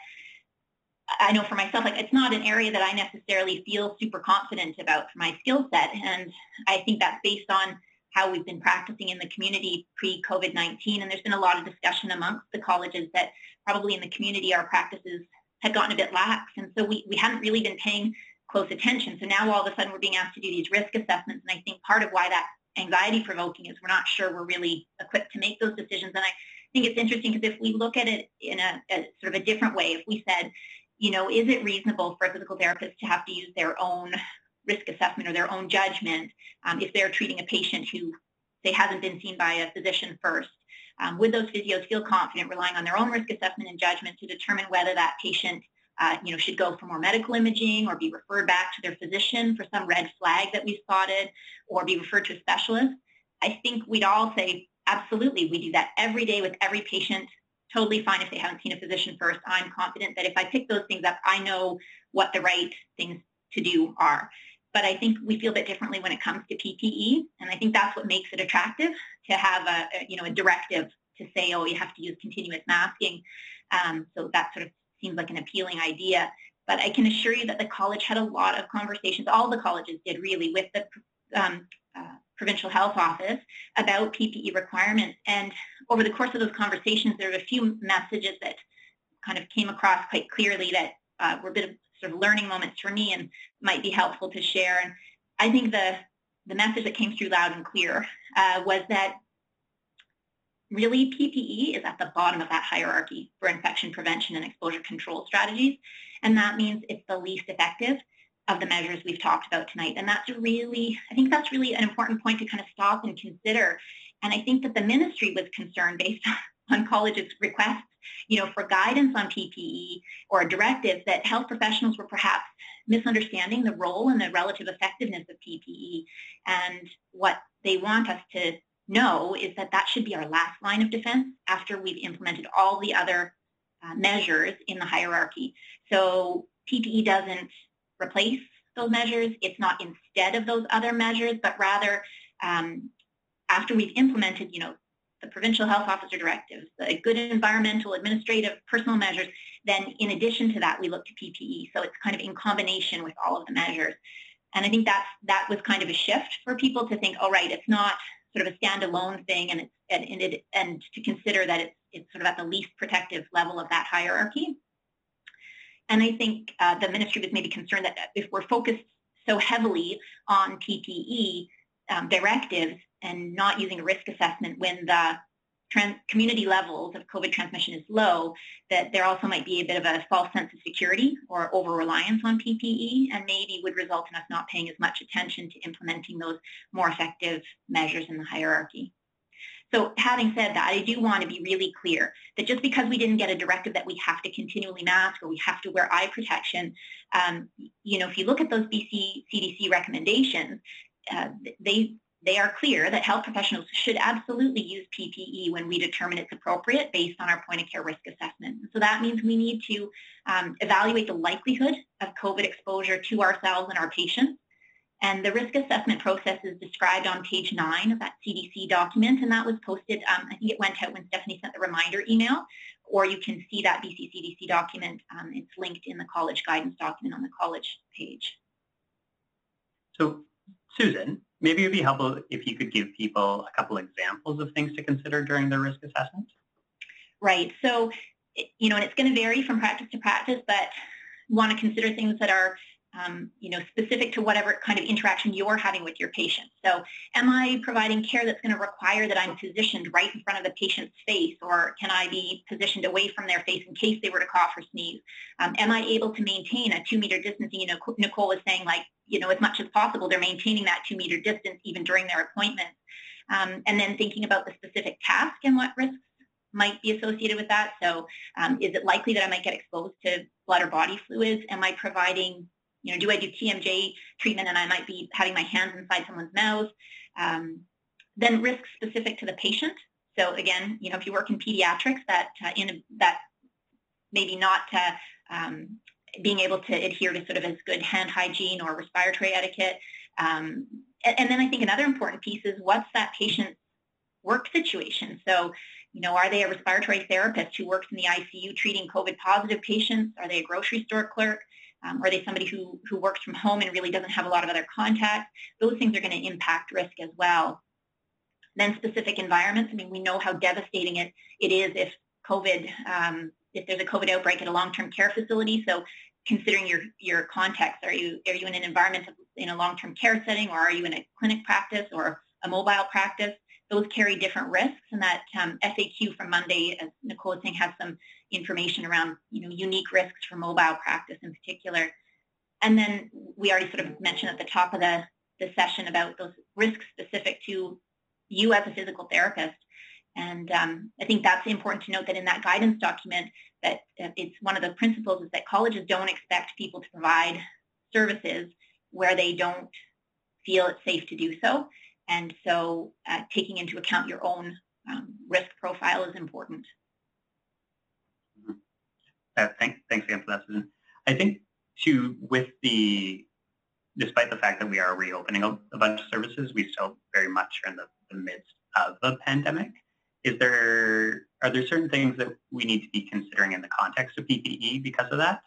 I know for myself, like it's not an area that I necessarily feel super confident about for my skill set. And I think that's based on how we've been practicing in the community pre-COVID-19. And there's been a lot of discussion amongst the colleges that probably in the community our practices had gotten a bit lax. And so we, we hadn't really been paying close attention. So now all of a sudden we're being asked to do these risk assessments. And I think part of why that anxiety provoking is we're not sure we're really equipped to make those decisions. And I think it's interesting because if we look at it in a, a, sort of a different way, if we said, you know, is it reasonable for a physical therapist to have to use their own risk assessment or their own judgment um, if they're treating a patient who, they hasn't been seen by a physician first? Um, would those physios feel confident relying on their own risk assessment and judgment to determine whether that patient uh, you know, should go for more medical imaging or be referred back to their physician for some red flag that we spotted or be referred to a specialist? I think we'd all say, absolutely, we do that every day with every patient. Totally fine if they haven't seen a physician first. I'm confident that if I pick those things up, I know what the right things to do are. But I think we feel a bit differently when it comes to PPE, and I think that's what makes it attractive to have a, a you know a directive to say, oh, you have to use continuous masking. Um, so that sort of seems like an appealing idea. But I can assure you that the college had a lot of conversations, all the colleges did really, with the um, uh, provincial health office about PPE requirements. And over the course of those conversations, there were a few messages that kind of came across quite clearly that uh, were a bit of sort of learning moments for me and might be helpful to share. And I think the the message that came through loud and clear uh, was that really PPE is at the bottom of that hierarchy for infection prevention and exposure control strategies. And that means it's the least effective of the measures we've talked about tonight. And that's really, I think that's really an important point to kind of stop and consider. And I think that the ministry was concerned based on colleges' requests, you know, for guidance on PPE or directives that health professionals were perhaps misunderstanding the role and the relative effectiveness of PPE. And what they want us to know is that that should be our last line of defense after we've implemented all the other uh, measures in the hierarchy. So PPE doesn't replace those measures. It's not instead of those other measures, but rather um, after we've implemented, you know, the provincial health officer directives, the good environmental, administrative, personal measures, then in addition to that, we look to PPE. So it's kind of in combination with all of the measures. And I think that's, that was kind of a shift for people to think, oh, right, it's not sort of a standalone thing and, and, and, it, and to consider that it's, it's sort of at the least protective level of that hierarchy. And I think uh, the ministry was maybe concerned that if we're focused so heavily on PPE um, directives and not using a risk assessment when the trans- community levels of COVID transmission is low, that there also might be a bit of a false sense of security or over-reliance on PPE and maybe would result in us not paying as much attention to implementing those more effective measures in the hierarchy. So having said that, I do want to be really clear that just because we didn't get a directive that we have to continually mask or we have to wear eye protection, um, you know, if you look at those BC CDC recommendations, uh, they they are clear that health professionals should absolutely use PPE when we determine it's appropriate based on our point of care risk assessment. So that means we need to um, evaluate the likelihood of COVID exposure to ourselves and our patients. And the risk assessment process is described on page nine of that CDC document, and that was posted, um, I think it went out when Stephanie sent the reminder email, or you can see that BCCDC document. Um, it's linked in the college guidance document on the college page. So Susan, maybe it would be helpful if you could give people a couple examples of things to consider during their risk assessment. Right. So, you know, and it's going to vary from practice to practice, but want to consider things that are um, you know, specific to whatever kind of interaction you're having with your patient. So am I providing care that's going to require that I'm positioned right in front of the patient's face or can I be positioned away from their face in case they were to cough or sneeze? Um, am I able to maintain a two meter distancing? You know, Nicole was saying like, you know, as much as possible, they're maintaining that two meter distance even during their appointments. Um, and then thinking about the specific task and what risks might be associated with that. So um, is it likely that I might get exposed to blood or body fluids? Am I providing you know, do I do TMJ treatment and I might be having my hands inside someone's mouth? Um, then risk specific to the patient. So again, you know, if you work in pediatrics, that uh, in that maybe not uh, um, being able to adhere to sort of as good hand hygiene or respiratory etiquette. Um, and, and, then I think another important piece is what's that patient's work situation. So, you know, are they a respiratory therapist who works in the ICU treating COVID positive patients? Are they a grocery store clerk? Um, are they somebody who, who works from home and really doesn't have a lot of other contacts? Those things are going to impact risk as well. then specific environments. I mean, we know how devastating it, it is if COVID, um, if there's a COVID outbreak at a long-term care facility. So considering your, your context, are you, are you in an environment in a long-term care setting or are you in a clinic practice or a mobile practice? Those carry different risks and that um, FAQ from Monday, as Nicole was saying, has some information around, you know, unique risks for mobile practice in particular. And then we already sort of mentioned at the top of the, the session about those risks specific to you as a physical therapist. And um, I think that's important to note that in that guidance document, that it's one of the principles is that colleges don't expect people to provide services where they don't feel it's safe to do so. And so uh, taking into account your own um, risk profile is important. Mm-hmm. Uh, thank, thanks again for that, Susan. I think too, with the, despite the fact that we are reopening a, a bunch of services, we still very much are in the, the midst of a pandemic. Is there, are there certain things that we need to be considering in the context of PPE because of that?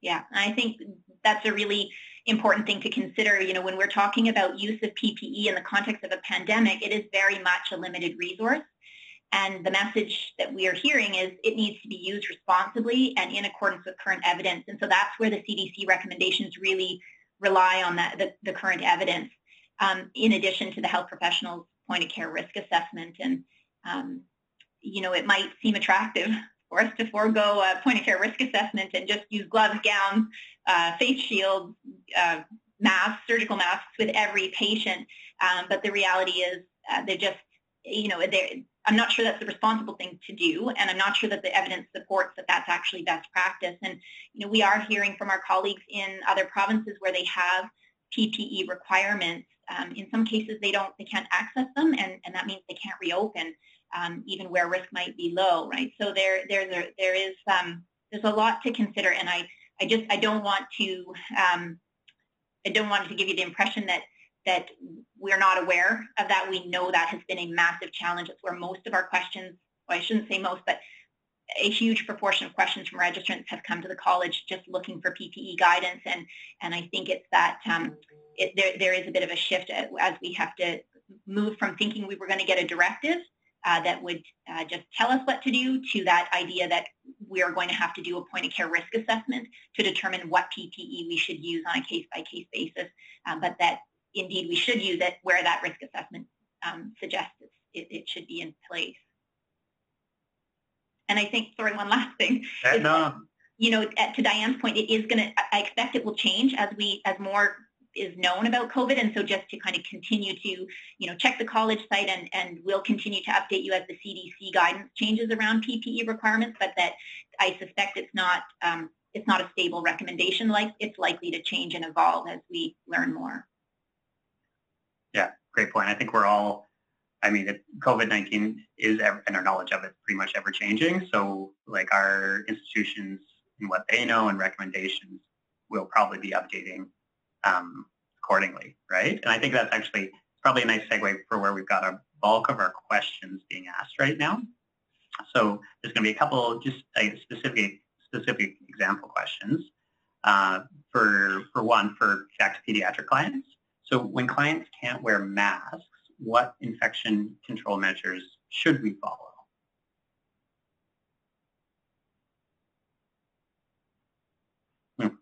Yeah, I think that's a really important thing to consider. You know, when we're talking about use of PPE in the context of a pandemic, it is very much a limited resource. And the message that we are hearing is it needs to be used responsibly and in accordance with current evidence. And so that's where the CDC recommendations really rely on that, the, the current evidence, um, in addition to the health professionals' point of care risk assessment. And, um, you know, it might seem attractive for us to forego a point of care risk assessment and just use gloves, gowns, uh, face shields, uh, masks, surgical masks with every patient. Um, but the reality is uh, they're just, you know, I'm not sure that's the responsible thing to do, and I'm not sure that the evidence supports that that's actually best practice. And you know, we are hearing from our colleagues in other provinces where they have PPE requirements. Um, in some cases, they don't, they can't access them, and, and that means they can't reopen, um, even where risk might be low, right? So there, there, there, there is, um, there's a lot to consider, and I, I just, I don't want to, um, I don't want to give you the impression that that we're not aware of that. We know that has been a massive challenge. It's where most of our questions, well, I shouldn't say most, but a huge proportion of questions from registrants have come to the college just looking for PPE guidance. And, and I think it's that um, it, there, there is a bit of a shift as we have to move from thinking we were going to get a directive uh, that would uh, just tell us what to do to that idea that we are going to have to do a point of care risk assessment to determine what PPE we should use on a case by case basis, uh, but that indeed we should use it where that risk assessment um, suggests it, it, should be in place. And I think, sorry, one last thing. Uh, no. That, you know, to Dianne's point, it is going to, I expect it will change as we, as more is known about COVID. And so just to kind of continue to, you know, check the college site and, and we'll continue to update you as the CDC guidance changes around PPE requirements, but that I suspect it's not, um, it's not a stable recommendation. Like it's likely to change and evolve as we learn more. Yeah, great point. I think we're all, I mean, COVID-19 is, and our knowledge of it pretty much ever changing. So like our institutions and what they know and recommendations will probably be updating um, accordingly, right? And I think that's actually probably a nice segue for where we've got a bulk of our questions being asked right now. So there's going to be a couple just uh, specific specific example questions. Uh, for for one, for back to pediatric clients. So when clients can't wear masks, what infection control measures should we follow? Hmm.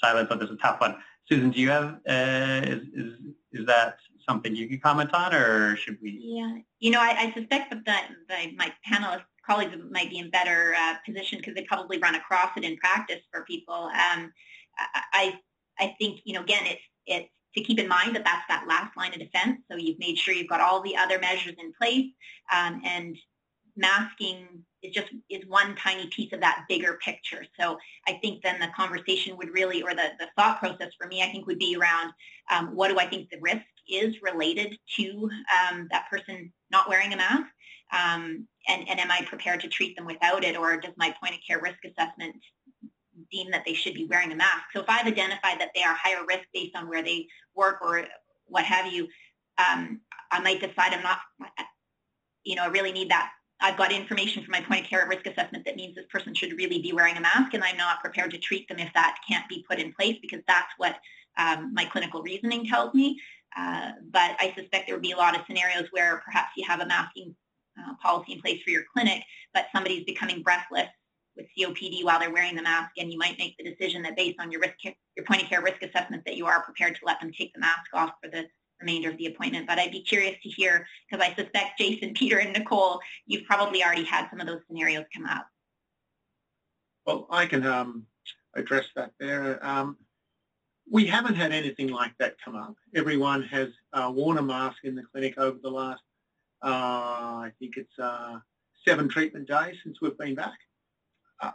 Silence, but this is a tough one. Susan, do you have, uh, is, is, is that something you could comment on or should we? Yeah, you know, I, I suspect that, the, my panelist colleagues might be in better uh, position because they probably run across it in practice for people. Um, I, I think, you know, again, it's, it's to keep in mind that that's that last line of defense. So you've made sure you've got all the other measures in place um, and masking is just is one tiny piece of that bigger picture. So I think then the conversation would really, or the, the thought process for me, I think would be around um, what do I think the risk is related to um, that person not wearing a mask? Um, and, and am I prepared to treat them without it? Or does my point of care risk assessment deem that they should be wearing a mask. So if I've identified that they are higher risk based on where they work or what have you, um, I might decide I'm not, you know, I really need that. I've got information from my point of care risk assessment that means this person should really be wearing a mask and I'm not prepared to treat them if that can't be put in place because that's what um, my clinical reasoning tells me. Uh, but I suspect there would be a lot of scenarios where perhaps you have a masking uh, policy in place for your clinic, but somebody's becoming breathless with COPD while they're wearing the mask, and you might make the decision that based on your risk, your point of care risk assessment, that you are prepared to let them take the mask off for the remainder of the appointment. But I'd be curious to hear because I suspect Jason, Peter, and Nicole, you've probably already had some of those scenarios come up. Well, I can um, address that there. Um, we haven't had anything like that come up. Everyone has uh, worn a mask in the clinic over the last, uh, I think it's uh, seven treatment days since we've been back. Uh,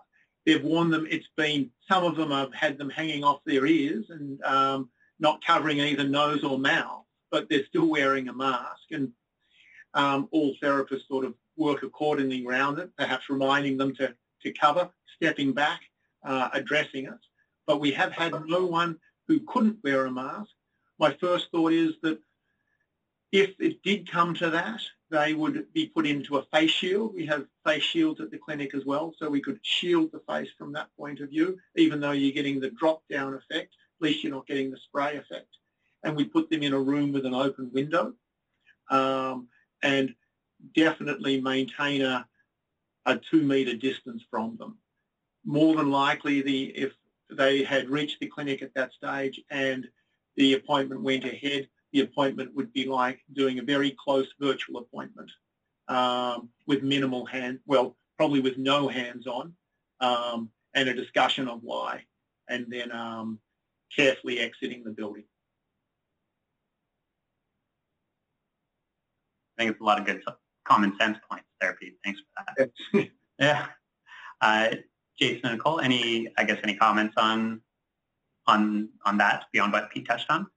they've worn them. It's been, some of them have had them hanging off their ears and um, not covering either nose or mouth, but they're still wearing a mask. And um, all therapists sort of work accordingly around it, perhaps reminding them to, to cover, stepping back, uh, addressing it. But we have had no one who couldn't wear a mask, my first thought is that if it did come to that, they would be put into a face shield. We have face shields at the clinic as well, so we could shield the face from that point of view, even though you're getting the drop-down effect, at least you're not getting the spray effect. And we put them in a room with an open window um, and definitely maintain a, a two-metre distance from them. More than likely, the if they had reached the clinic at that stage and the appointment went ahead, the appointment would be like doing a very close virtual appointment um, with minimal hand, well, probably with no hands-on um, and a discussion of why, and then um, carefully exiting the building. I think it's a lot of good common sense points there, Pete. Thanks for that. yeah. Uh, Jason and Nicole, any, I guess, any comments on on on that beyond what Pete touched on?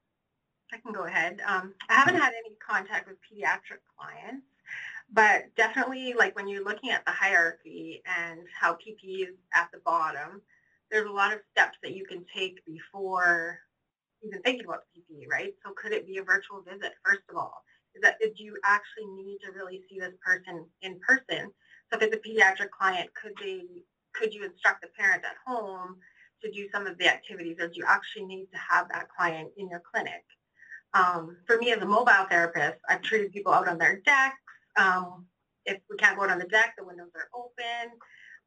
I can go ahead. Um, I haven't had any contact with pediatric clients, but definitely like when you're looking at the hierarchy and how PPE is at the bottom, there's a lot of steps that you can take before even thinking about PPE, right? So could it be a virtual visit, first of all? That do you actually need to really see this person in person? So if it's a pediatric client, could they could you instruct the parent at home to do some of the activities or do you actually need to have that client in your clinic? Um, for me as a mobile therapist, I've treated people out on their decks. Um, if we can't go out on the deck, the windows are open.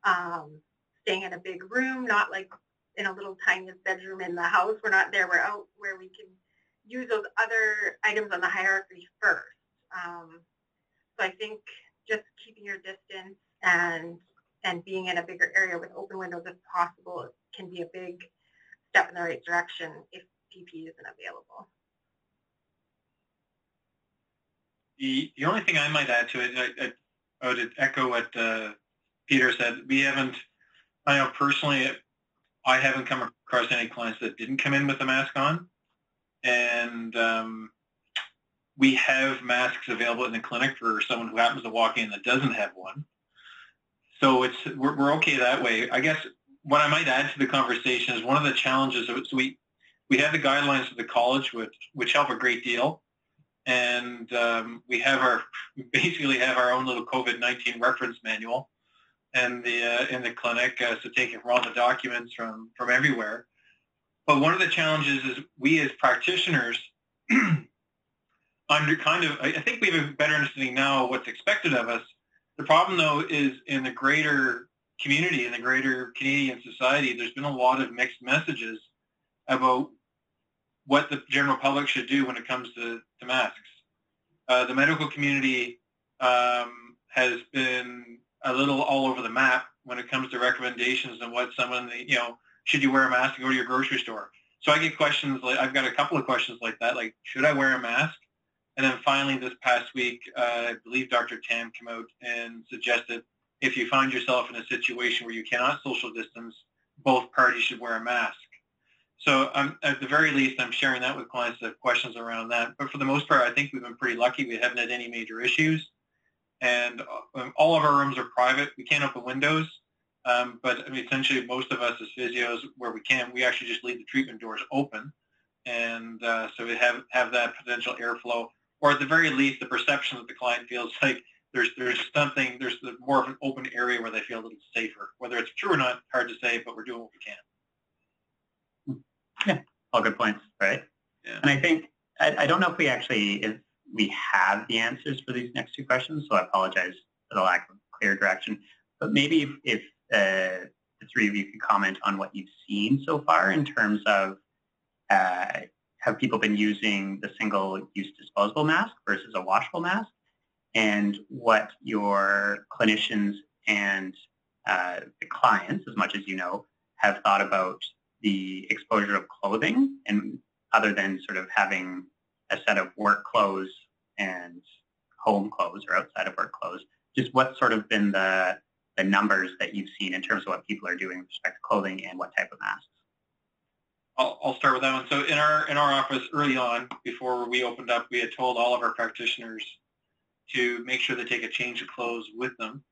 Um, staying in a big room, not like in a little tiniest bedroom in the house. We're not there. We're out where we can use those other items on the hierarchy first. Um, so I think just keeping your distance and and being in a bigger area with open windows if possible can be a big step in the right direction if PPE isn't available. The, the only thing I might add to it, I, I, I would echo what uh, Peter said. We haven't, I know personally, I haven't come across any clients that didn't come in with a mask on. And um, we have masks available in the clinic for someone who happens to walk in that doesn't have one. So it's we're, we're okay that way. I guess what I might add to the conversation is one of the challenges. So we we have the guidelines of the college, which which help a great deal, and um, we have our basically have our own little COVID nineteen reference manual, and the uh, in the clinic, uh, so taking from all the documents from from everywhere. But one of the challenges is we as practitioners under kind of I think we have a better understanding now of what's expected of us the problem, though, is in the greater community, in the greater Canadian society, there's been a lot of mixed messages about what the general public should do when it comes to, to masks. Uh, the medical community um, has been a little all over the map when it comes to recommendations and what someone, you know, should you wear a mask to go to your grocery store? So I get questions like, I've got a couple of questions like that, like, should I wear a mask? And then finally, this past week, uh, I believe Dr. Tam came out and suggested if you find yourself in a situation where you cannot social distance, both parties should wear a mask. So um, at the very least, I'm sharing that with clients that have questions around that. But for the most part, I think we've been pretty lucky. We haven't had any major issues. And um, all of our rooms are private. We can't open windows. Um, but I mean, essentially, most of us as physios, where we can, we actually just leave the treatment doors open. And uh, so we have, have that potential airflow or at the very least, the perception that the client feels like there's there's something there's more of an open area where they feel a little safer. Whether it's true or not, hard to say, but we're doing what we can. Yeah, all good points, right? Yeah. And I think I, I, don't know if we actually if we have the answers for these next two questions, so I apologize for the lack of clear direction. But maybe if, if uh, the three of you could comment on what you've seen so far in terms of uh, have people been using the single-use disposable mask versus a washable mask, and what your clinicians and uh, the clients, as much as you know, have thought about the exposure of clothing and other than sort of having a set of work clothes and home clothes or outside of work clothes, just what's sort of been the, the numbers that you've seen in terms of what people are doing with respect to clothing and what type of masks? I'll, I'll start with that one. So in our in our office early on, before we opened up, we had told all of our practitioners to make sure they take a change of clothes with them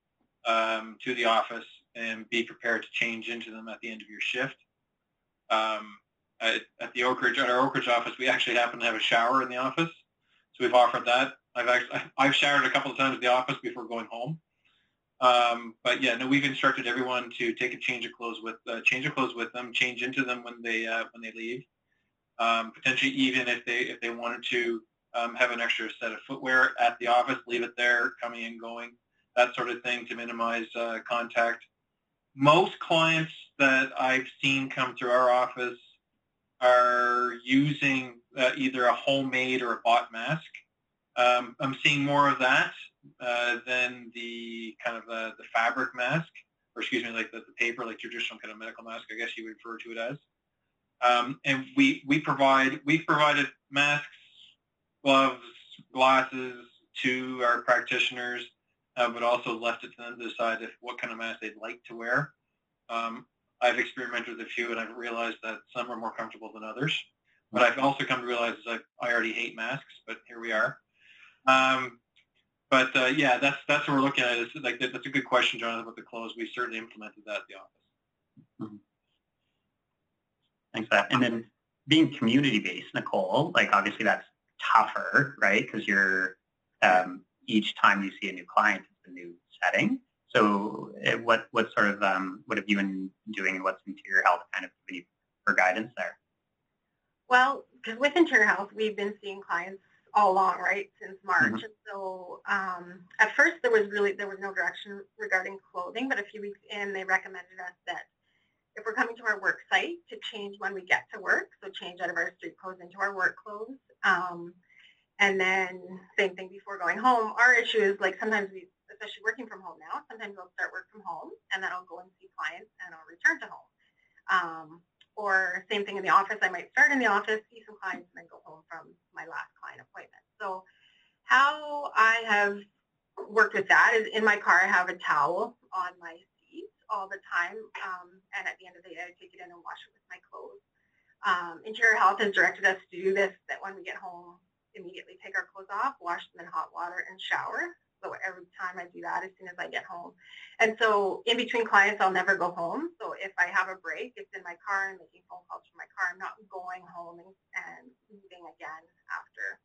um, to the office and be prepared to change into them at the end of your shift. Um, at, at, the Oak Ridge, at our Oak Ridge office, we actually happen to have a shower in the office, so we've offered that. I've actually I've showered a couple of times at the office before going home. Um, but yeah, no, we've instructed everyone to take a change of clothes with uh, change of clothes with them, change into them when they uh, when they leave. Um, potentially, even if they if they wanted to um, have an extra set of footwear at the office, leave it there, coming and going, that sort of thing to minimize uh, contact. Most clients that I've seen come through our office are using uh, either a homemade or a bought mask. Um, I'm seeing more of that uh, than the kind of the, the fabric mask, or excuse me, like the, the paper, like traditional kind of medical mask, I guess you would refer to it as. Um, and we, we provide, we've provided masks, gloves, glasses to our practitioners, uh, but also left it to them to decide if what kind of mask they'd like to wear. Um, I've experimented with a few and I've realized that some are more comfortable than others. But I've also come to realize I, I already hate masks, but here we are. Um, but uh, yeah, that's that's what we're looking at. Is like that's a good question, Jonathan, about the clothes. We certainly implemented that at the office. Mm-hmm. Thanks for that. And then being community-based, Nicole, like obviously that's tougher, right? Because you're um, each time you see a new client, it's a new setting. So eh, what what sort of um, what have you been doing and what's interior health kind of giving you for guidance there? Well, because with interior health, we've been seeing clients all along, right, since March. Mm-hmm. So um, at first there was really there was no direction regarding clothing, but a few weeks in they recommended us that if we're coming to our work site to change when we get to work, so change out of our street clothes into our work clothes. Um, and then same thing before going home. Our issue is like sometimes we, especially working from home now, sometimes I'll start work from home and then I'll go and see clients and I'll return to home. Um, or same thing in the office. I might start in the office, see some clients, and then go home from my last client appointment. So how I have worked with that is in my car I have a towel on my seat all the time, um, and at the end of the day I take it in and wash it with my clothes. Um, Interior Health has directed us to do this, that when we get home, immediately take our clothes off, wash them in hot water, and shower. So every time I do that as soon as I get home. And so in between clients, I'll never go home. So if I have a break, it's in my car and making phone calls from my car. I'm not going home and, and leaving again after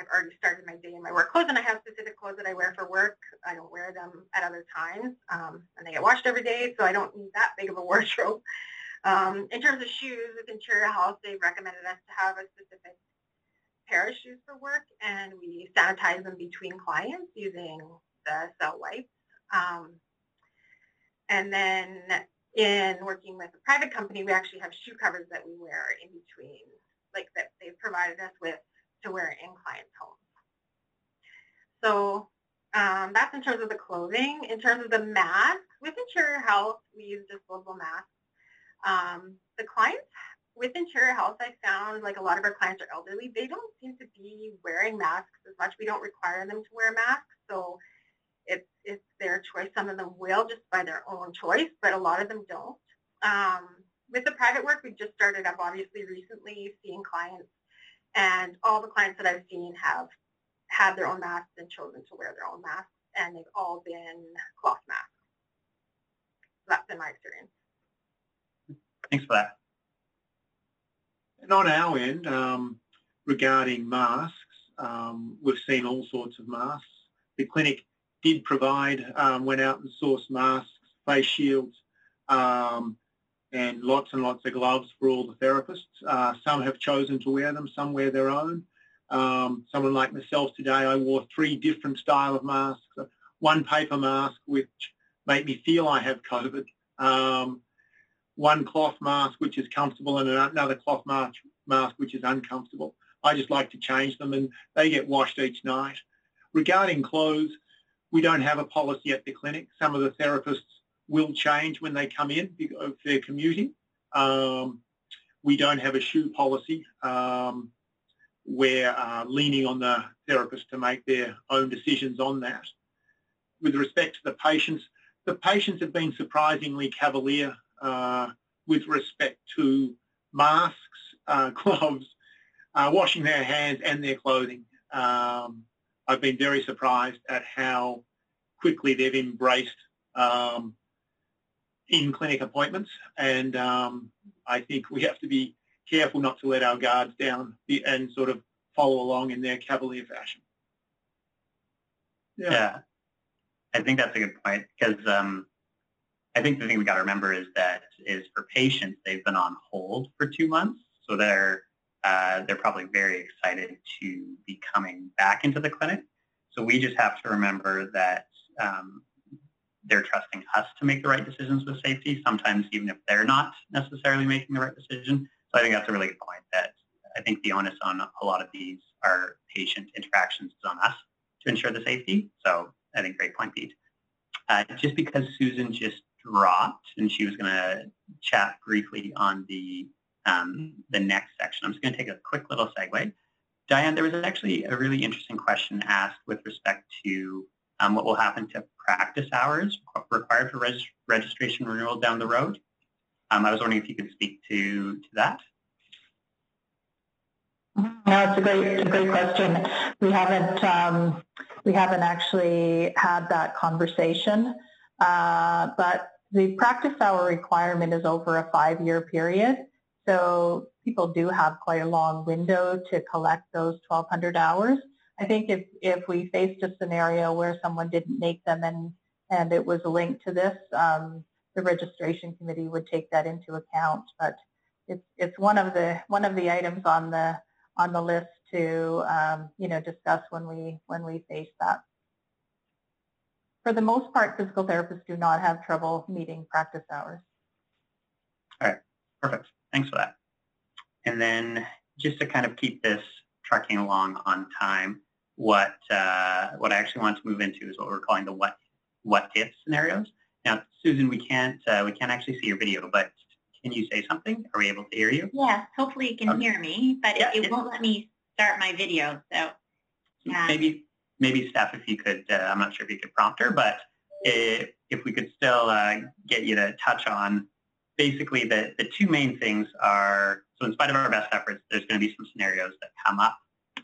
I've already started my day in my work clothes and I have specific clothes that I wear for work. I don't wear them at other times um, and they get washed every day so I don't need that big of a wardrobe. Um, in terms of shoes, with Interior Health, they've recommended us to have a specific shoes for work and we sanitize them between clients using the cell wipes. Um, and then in working with a private company, we actually have shoe covers that we wear in between, like that they've provided us with to wear in clients' homes. So um, that's in terms of the clothing. In terms of the masks, with Interior Health, we use disposable masks. Um, the clients with Interior Health, I found like a lot of our clients are elderly. They don't seem to be wearing masks as much. We don't require them to wear masks, so it's it's their choice. Some of them will just by their own choice, but a lot of them don't. Um, with the private work, we just started up obviously recently seeing clients, and all the clients that I've seen have had their own masks and chosen to wear their own masks, and they've all been cloth masks. That's been my experience. Thanks for that. And on our end, um, regarding masks, um, we've seen all sorts of masks. The clinic did provide, um, went out and sourced masks, face shields, um, and lots and lots of gloves for all the therapists. Uh, some have chosen to wear them, some wear their own. Um, someone like myself today, I wore three different style of masks. One paper mask, which made me feel I have COVID. Um, one cloth mask, which is comfortable, and another cloth mask, mask, which is uncomfortable. I just like to change them, and they get washed each night. Regarding clothes, we don't have a policy at the clinic. Some of the therapists will change when they come in if they're commuting. Um, we don't have a shoe policy. Um, we're uh, leaning on the therapist to make their own decisions on that. With respect to the patients, the patients have been surprisingly cavalier with respect to masks, uh, gloves, uh, washing their hands and their clothing. Um, I've been very surprised at how quickly they've embraced um, in-clinic appointments and um, I think we have to be careful not to let our guards down and sort of follow along in their cavalier fashion. Yeah. yeah. I think that's a good point because um, I think the thing we got to remember is that is for patients they've been on hold for two months, so they're uh, they're probably very excited to be coming back into the clinic. So we just have to remember that um, they're trusting us to make the right decisions with safety, sometimes even if they're not necessarily making the right decision. So I think that's a really good point that I think the onus on a lot of these are patient interactions is on us to ensure the safety. So I think great point, Pete. Uh, just because Susan just dropped and she was going to chat briefly on the um, the next section, I'm just going to take a quick little segue. Dianne, there was actually a really interesting question asked with respect to um, what will happen to practice hours required for registration renewal down the road. Um, I was wondering if you could speak to, to that. No, it's a great, a great question. We haven't, um, we haven't actually had that conversation, uh, but the practice hour requirement is over a five-year period. So people do have quite a long window to collect those 1,200 hours. I think if, if we faced a scenario where someone didn't make them and, and it was linked to this, um, the registration committee would take that into account. But it's, it's one of the one of the items on the on the list to um, you know discuss when we when we face that. For the most part, physical therapists do not have trouble meeting practice hours. All right, perfect. Thanks for that. And then just to kind of keep this trucking along on time, what uh, what I actually want to move into is what we're calling the what what if scenarios. Now, Susan, we can't uh, we can't actually see your video, but can you say something? Are we able to hear you? Yes, hopefully you can okay. hear me, but yeah, it, it, won't let me start my video. So um, maybe maybe Steph, if you could, uh, I'm not sure if you could prompt her, but if, if we could still uh, get you to touch on basically the, the two main things are, so in spite of our best efforts, there's going to be some scenarios that come up.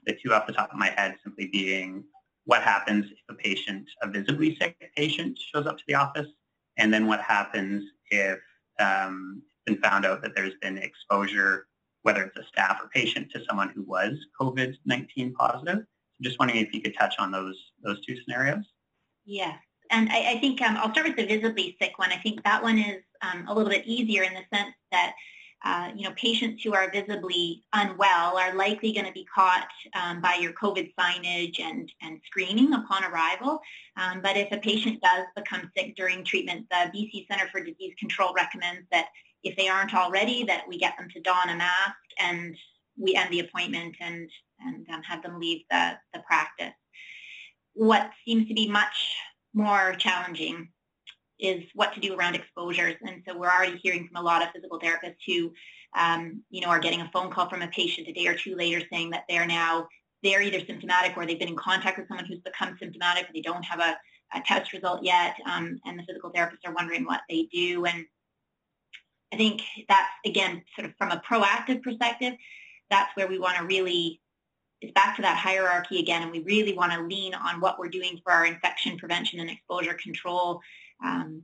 The two off the top of my head simply being what happens if a patient, a visibly sick patient shows up to the office, and then what happens if um, it's been found out that there's been exposure, whether it's a staff or patient, to someone who was COVID-19 positive. Just wondering if you could touch on those those two scenarios. Yes, and I, I think um, I'll start with the visibly sick one. I think that one is um, a little bit easier in the sense that uh, you know, patients who are visibly unwell are likely going to be caught um, by your COVID signage and, and screening upon arrival. Um, but if a patient does become sick during treatment, the BC Centre for Disease Control recommends that if they aren't already, that we get them to don a mask and we end the appointment and, and um, have them leave the, the practice. What seems to be much more challenging is what to do around exposures. And so we're already hearing from a lot of physical therapists who, um, you know, are getting a phone call from a patient a day or two later saying that they're now, they're either symptomatic or they've been in contact with someone who's become symptomatic, they don't have a, a test result yet. Um, and the physical therapists are wondering what they do. And I think that's, again, sort of from a proactive perspective, that's where we want to really it's back to that hierarchy again, and we really want to lean on what we're doing for our infection prevention and exposure control um,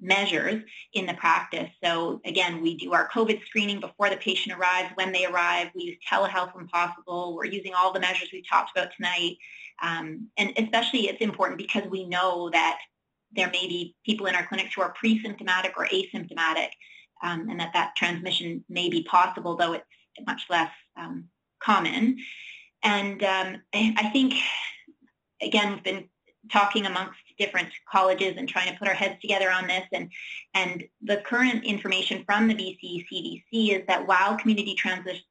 measures in the practice. So again, we do our COVID screening before the patient arrives, when they arrive. We use telehealth when possible. We're using all the measures we've talked about tonight. Um, and especially it's important because we know that there may be people in our clinics who are pre-symptomatic or asymptomatic um, and that that transmission may be possible, though it's much less um, common. and um, I think, again, we've been talking amongst different colleges and trying to put our heads together on this. And, and the current information from the BC CDC is that while community transition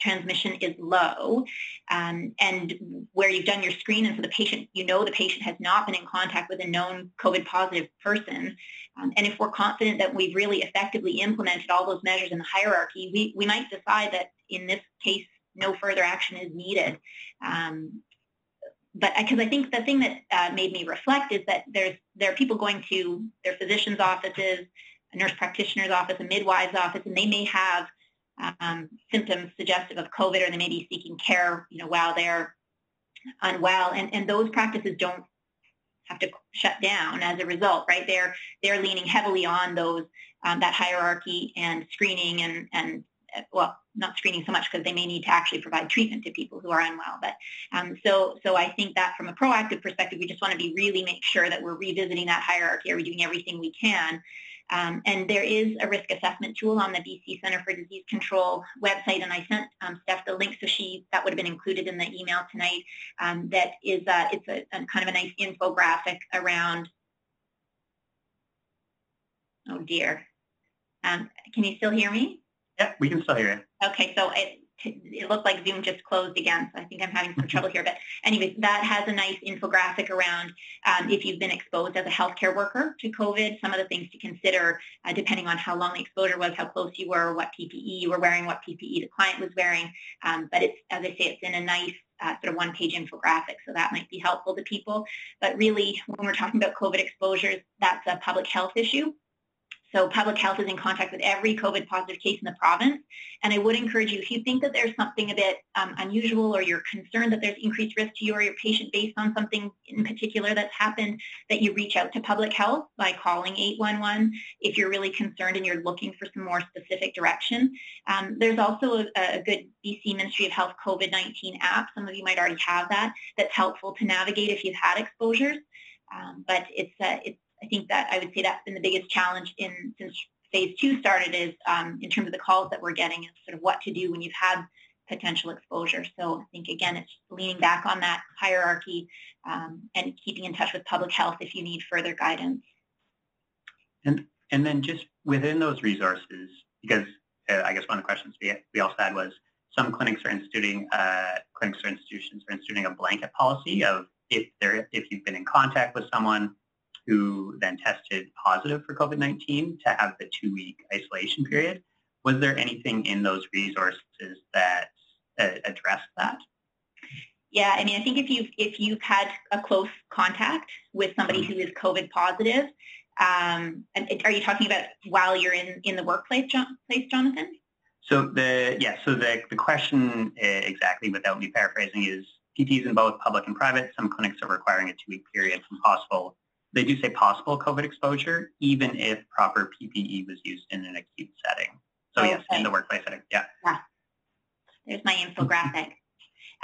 transmission is low um, and where you've done your screen and so the patient, you know the patient has not been in contact with a known COVID positive person. Um, and if we're confident that we've really effectively implemented all those measures in the hierarchy, we, we might decide that in this case, no further action is needed. Um, but because I think the thing that uh, made me reflect is that there's there are people going to their physician's offices, a nurse practitioner's office, a midwives office, and they may have um, symptoms suggestive of COVID, or they may be seeking care, you know, while they're unwell, and and those practices don't have to shut down as a result, right? They're they're leaning heavily on those um, that hierarchy and screening and and well, not screening so much because they may need to actually provide treatment to people who are unwell. But um, so, so I think that from a proactive perspective, we just want to be really make sure that we're revisiting that hierarchy. Are we doing everything we can? Um, and there is a risk assessment tool on the BC Centre for Disease Control website, and I sent um, Steph the link, so she that would have been included in the email tonight. Um, that is, uh, it's a, a kind of a nice infographic around. Oh dear, um, can you still hear me? Yeah, we can still hear you. Okay, so it, it looked like Zoom just closed again, so I think I'm having some trouble here. But anyways, that has a nice infographic around um, if you've been exposed as a healthcare worker to COVID, some of the things to consider uh, depending on how long the exposure was, how close you were, what PPE you were wearing, what PPE the client was wearing. Um, but it's, as I say, it's in a nice uh, sort of one-page infographic, so that might be helpful to people. But really, when we're talking about COVID exposures, that's a public health issue. So public health is in contact with every COVID positive case in the province. And I would encourage you, if you think that there's something a bit um, unusual or you're concerned that there's increased risk to you or your patient based on something in particular that's happened, that you reach out to public health by calling 811 if you're really concerned and you're looking for some more specific direction. Um, there's also a, a, good BC Ministry of Health COVID-19 app. Some of you might already have that. That's helpful to navigate if you've had exposures. Um, but it's, uh, it's I think that I would say that's been the biggest challenge in since phase two started is um, in terms of the calls that we're getting is sort of what to do when you've had potential exposure. So I think again, it's leaning back on that hierarchy um, and keeping in touch with public health if you need further guidance. And and then just within those resources, because uh, I guess one of the questions we, we also had was some clinics are instituting uh, clinics or institutions are instituting a blanket policy of if they're if you've been in contact with someone who then tested positive for COVID-19 to have the two-week isolation period. Was there anything in those resources that uh, addressed that? Yeah, I mean, I think if you've if you've had a close contact with somebody who is COVID positive, um, and are you talking about while you're in in the workplace, John, place, Jonathan? So the yeah, so the the question uh, exactly, without me paraphrasing, is PTs in both public and private. Some clinics are requiring a two-week period from possible they do say possible COVID exposure, even if proper PPE was used in an acute setting. So okay. yes, in the workplace setting, yeah. Yeah, there's my infographic.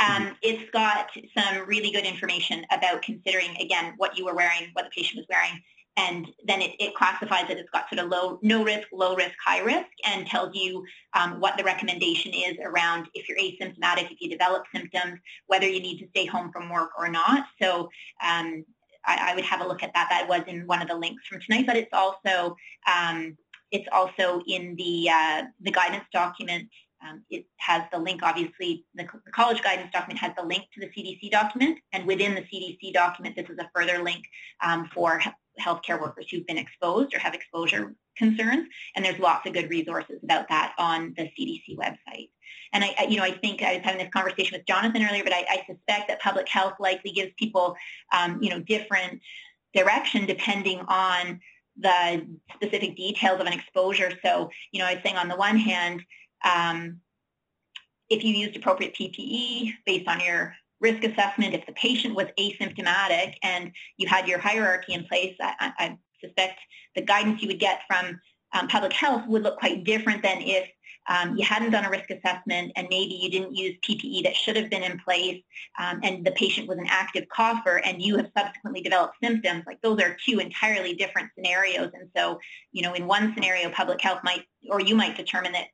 Um, mm-hmm. It's got some really good information about considering, again, what you were wearing, what the patient was wearing, and then it, it classifies it. It's got sort of low, no risk, low risk, high risk, and tells you um, what the recommendation is around if you're asymptomatic, if you develop symptoms, whether you need to stay home from work or not. So um, I, I, would have a look at that. That was in one of the links from tonight, but it's also um, it's also in the uh, the guidance document. Um, it has the link, obviously, the, the, college guidance document has the link to the CDC document, and within the CDC document, this is a further link um, for healthcare workers who've been exposed or have exposure concerns, and there's lots of good resources about that on the CDC website. And I, you know, I think I was having this conversation with Jonathan earlier, but I, I suspect that public health likely gives people, um, you know, different direction depending on the specific details of an exposure. So, you know, I was saying on the one hand, um, if you used appropriate PPE based on your risk assessment, if the patient was asymptomatic and you had your hierarchy in place, I, I suspect the guidance you would get from um, public health would look quite different than if um, you hadn't done a risk assessment and maybe you didn't use PPE that should have been in place um, and the patient was an active cougher and you have subsequently developed symptoms, like those are two entirely different scenarios. And so, you know, in one scenario, public health might, or you might determine that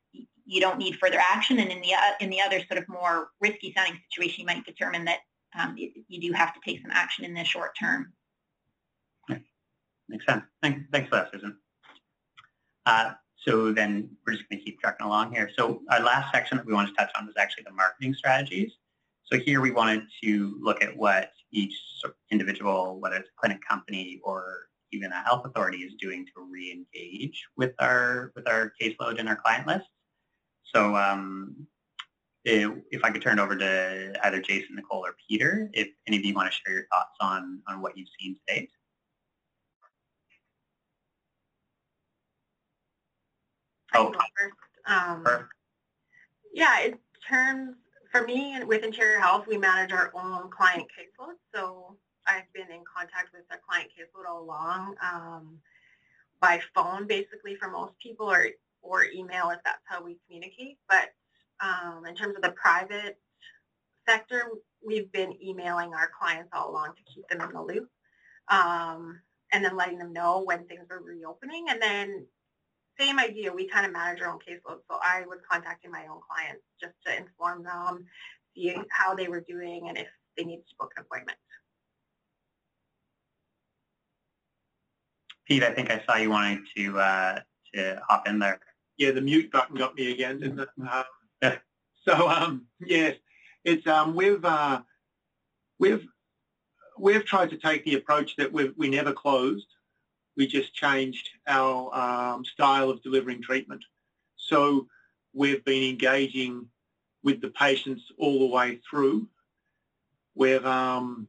you don't need further action, and in the uh, in the other sort of more risky sounding situation, you might determine that um, you, you, do have to take some action in the short term. Makes sense. Thanks, thanks for that, Susan. Uh, so then we're just going to keep trucking along here. So our last section that we want to touch on is actually the marketing strategies. So here we wanted to look at what each individual, whether it's a clinic company or even a health authority is doing to re-engage with our with our caseload and our client list. So um, if, I could turn it over to either Jason, Nicole, or Peter, if any of you want to share your thoughts on, on what you've seen to date. Oh. Um, yeah, in terms, for me with Interior Health, we manage our own client caseload. So I've been in contact with our client caseload all along um, by phone, basically, for most people, or or email if that's how we communicate. But um, in terms of the private sector, we've been emailing our clients all along to keep them in the loop, um, and then letting them know when things are reopening. And then same idea, we kind of manage our own caseload. So I was contacting my own clients just to inform them, see how they were doing, and if they needed to book an appointment. Pete, I think I saw you wanting to uh, to hop in there. Yeah, the mute button got me again, didn't it? Um, yeah. So um, yes, it's um, we've uh, we've we've tried to take the approach that we we never closed. We just changed our um, style of delivering treatment. So we've been engaging with the patients all the way through. We've um,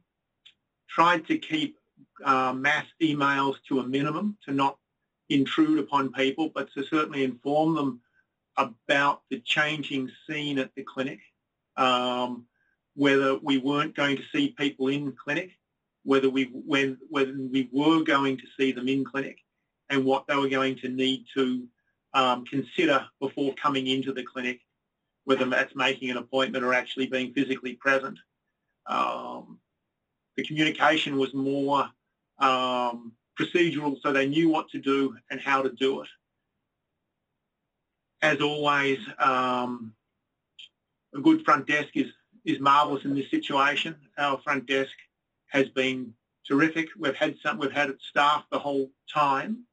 tried to keep uh, mass emails to a minimum to not intrude upon people, but to certainly inform them about the changing scene at the clinic, um, whether we weren't going to see people in clinic, whether we when whether we were going to see them in clinic, and what they were going to need to um, consider before coming into the clinic, whether that's making an appointment or actually being physically present. Um, the communication was more um, procedural so they knew what to do and how to do it. As always, um, a good front desk is, is marvellous in this situation. Our front desk has been terrific. We've had some, we've had it staffed the whole time,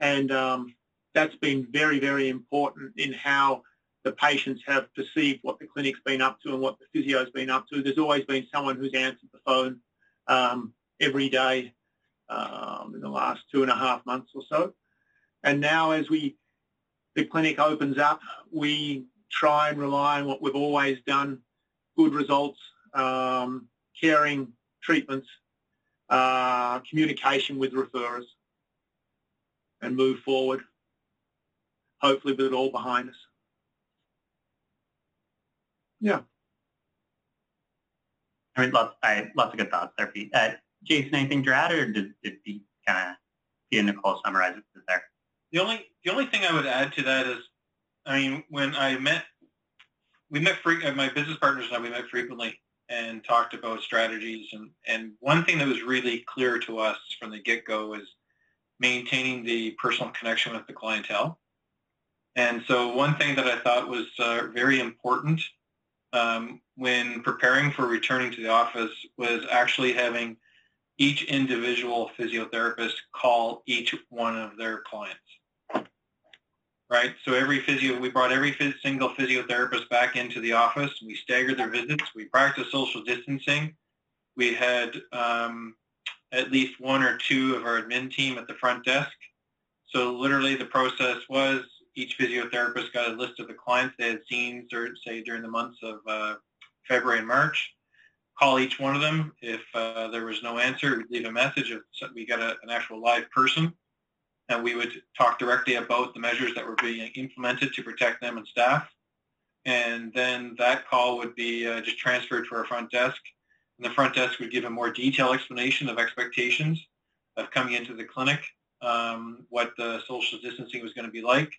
and um, that's been very, very important in how the patients have perceived what the clinic's been up to and what the physio's been up to. There's always been someone who's answered the phone um, every day um, in the last two and a half months or so. And now as we the clinic opens up, we try and rely on what we've always done, good results, um, caring treatments, uh, communication with referrers, and move forward, hopefully with it all behind us. Yeah. I mean, lots, I, lots of good thoughts there, Pete. Uh, Jason, anything to add, or did, did he kind of, he and Nicole summarize it there? The only the only thing I would add to that is, I mean, when I met, we met free, uh, my business partners and I, we met frequently and talked about strategies. And, and one thing that was really clear to us from the get-go is maintaining the personal connection with the clientele. And so one thing that I thought was uh, very important um, when preparing for returning to the office was actually having each individual physiotherapist call each one of their clients. Right? So every physio, we brought every phys, single physiotherapist back into the office. We staggered their visits. We practiced social distancing. We had um, at least one or two of our admin team at the front desk. So literally the process was each physiotherapist got a list of the clients they had seen, say, during the months of uh, February and March call each one of them. If uh, there was no answer, we'd leave a message. If we got a, an actual live person, and we would talk directly about the measures that were being implemented to protect them and staff. And then that call would be uh, just transferred to our front desk. And the front desk would give a more detailed explanation of expectations of coming into the clinic, um, what the social distancing was going to be like.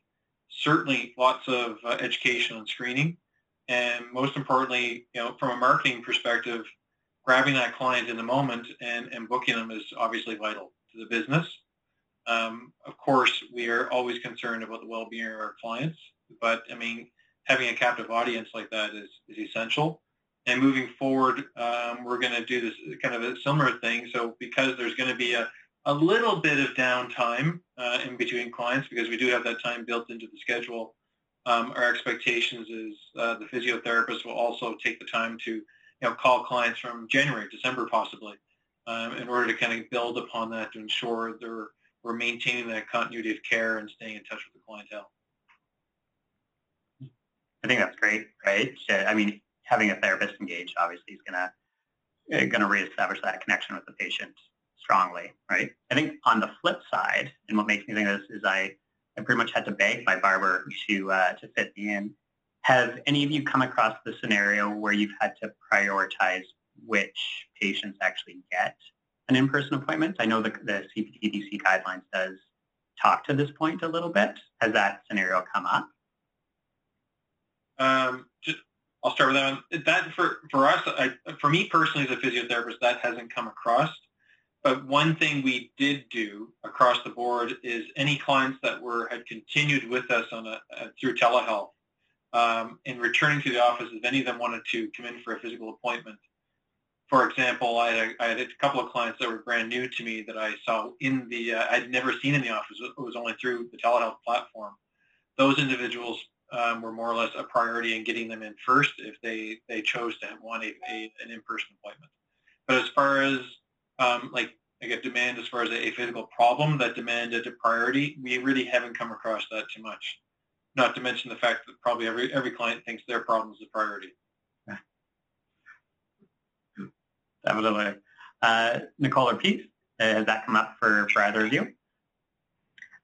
Certainly lots of uh, education and screening and most importantly, you know, from a marketing perspective, grabbing that client in the moment and, and booking them is obviously vital to the business. Um, of course, we are always concerned about the well-being of our clients, but I mean, having a captive audience like that is, is essential. And moving forward, um, we're going to do this kind of a similar thing. So because there's going to be a, a little bit of downtime uh, in between clients, because we do have that time built into the schedule, um, our expectations is uh, the physiotherapist will also take the time to you know, call clients from January, December possibly, um, in order to kind of build upon that to ensure they're, we're maintaining that continuity of care and staying in touch with the clientele. I think that's great, right? I mean, having a therapist engaged obviously is gonna uh, gonna reestablish that connection with the patient strongly, right? I think on the flip side, and what makes me think of this is I, I pretty much had to beg my barber to uh, to fit me in. Have any of you come across the scenario where you've had to prioritize which patients actually get an in-person appointment? I know the, the CPTBC guidelines does talk to this point a little bit. Has that scenario come up? Um, just I'll start with that one. That for for us, I, for me personally as a physiotherapist, that hasn't come across. But one thing we did do across the board is any clients that were had continued with us on a, a through telehealth, um, in returning to the office, if any of them wanted to come in for a physical appointment. For example, I had, a, I had a couple of clients that were brand new to me that I saw in the uh, I'd never seen in the office. It was only through the telehealth platform. Those individuals um, were more or less a priority in getting them in first if they, they chose to want a, a an in-person appointment. But as far as um, like a demand as far as a, a, physical problem that demanded a priority, we really haven't come across that too much. Not to mention the fact that probably every every client thinks their problem is a priority. Definitely. Uh, Nicole or Pete, uh, has that come up for, for either of you?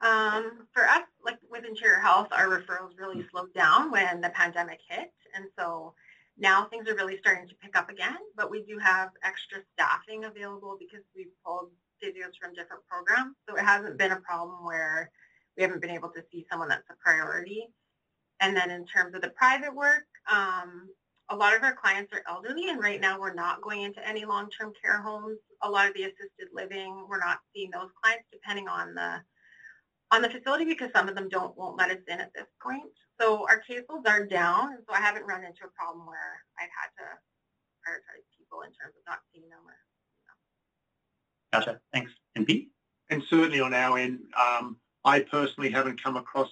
Um, for us, like with Interior Health, our referrals really slowed down when the pandemic hit. And so now things are really starting to pick up again, but we do have extra staffing available because we've pulled physios from different programs. So it hasn't been a problem where we haven't been able to see someone that's a priority. And then in terms of the private work, um, a lot of our clients are elderly and right now we're not going into any long-term care homes. A lot of the assisted living, we're not seeing those clients depending on the on the facility because some of them don't won't let us in at this point. So our caseloads are down, and so I haven't run into a problem where I've had to prioritize people in terms of not seeing them. Or, you know. Gotcha. Thanks. And Pete? And certainly on our end, um, I personally haven't come across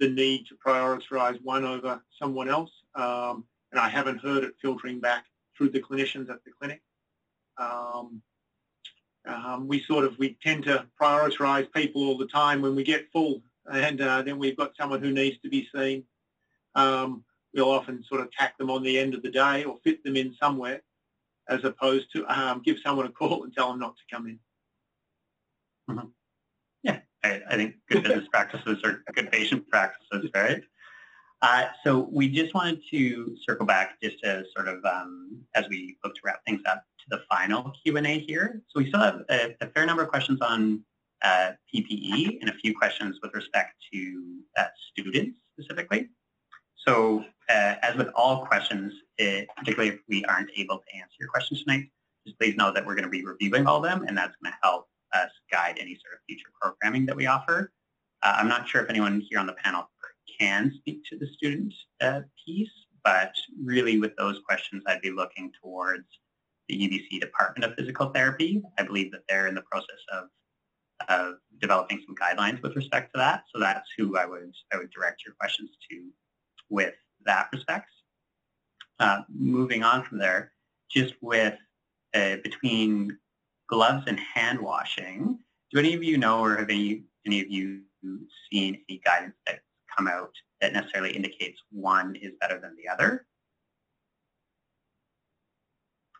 the need to prioritize one over someone else, um, and I haven't heard it filtering back through the clinicians at the clinic. Um, um, we sort of we tend to prioritise people all the time when we get full, and uh, then we've got someone who needs to be seen. Um, we'll often sort of tack them on the end of the day or fit them in somewhere, as opposed to um, give someone a call and tell them not to come in. Mm-hmm. Yeah, I, I, think good business practices are good patient practices, right? Uh, so we just wanted to circle back just to sort of, um, as we look to wrap things up, to the final Q&A here. So we still have a, a fair number of questions on uh, PPE and a few questions with respect to uh, students specifically. So uh, as with all questions, it, particularly if we aren't able to answer your questions tonight, just please know that we're going to be reviewing all of them and that's going to help us guide any sort of future programming that we offer. Uh, I'm not sure if anyone here on the panel can speak to the student uh, piece, but really with those questions, I'd be looking towards the UBC Department of Physical Therapy. I believe that they're in the process of, of developing some guidelines with respect to that. So that's who I would, I would direct your questions to with that respect. Uh, moving on from there, just with uh, between gloves and hand washing, do any of you know or have any, any of you seen any guidance that's come out that necessarily indicates one is better than the other?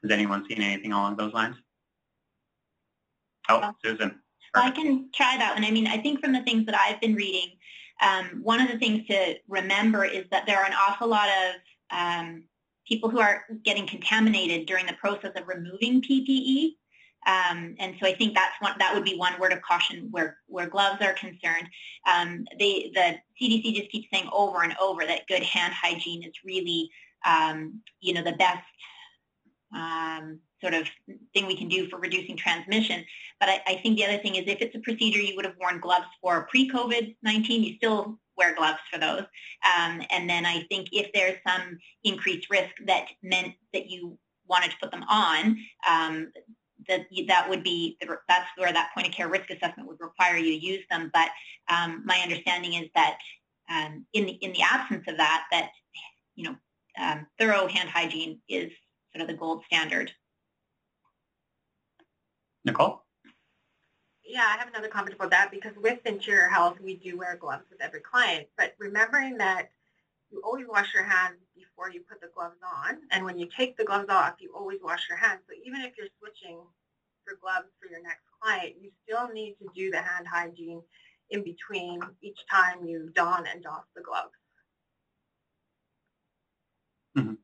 Has anyone seen anything along those lines? Oh, Susan. I can try that one. I mean, I think from the things that I've been reading, um, one of the things to remember is that there are an awful lot of um, people who are getting contaminated during the process of removing PPE. Um, and so I think that's one, that would be one word of caution where, where gloves are concerned. Um, they, the CDC just keeps saying over and over that good hand hygiene is really, um, you know, the best um, sort of thing we can do for reducing transmission. But I, I, think the other thing is if it's a procedure you would have worn gloves for pre-COVID-19, you still wear gloves for those. Um, and then I think if there's some increased risk that meant that you wanted to put them on, um, that that would be that's where that point of care risk assessment would require you to use them. But um, my understanding is that um, in the in the absence of that, that you know um, thorough hand hygiene is sort of the gold standard. Nicole. Yeah, I have another comment about that because with Interior Health, we do wear gloves with every client. But remembering that you always wash your hands before you put the gloves on. And when you take the gloves off, you always wash your hands. So even if you're switching for gloves for your next client, you still need to do the hand hygiene in between each time you don and doff the gloves. Mm-hmm.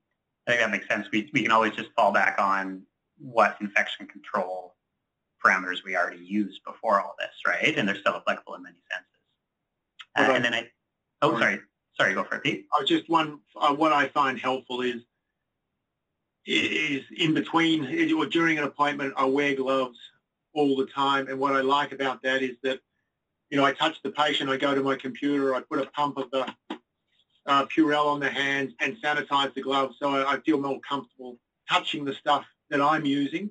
I think that makes sense. We, we can always just fall back on what infection control parameters we already used before all this, right? And they're still applicable in many senses. Uh, and then I, oh, sorry, sorry, go for it, Pete. I just one, uh, what I find helpful is, is in between or during an appointment, I wear gloves all the time. And what I like about that is that, you know, I touch the patient, I go to my computer, I put a pump of the uh, Purell on the hands and sanitize the gloves so I, I feel more comfortable touching the stuff that I'm using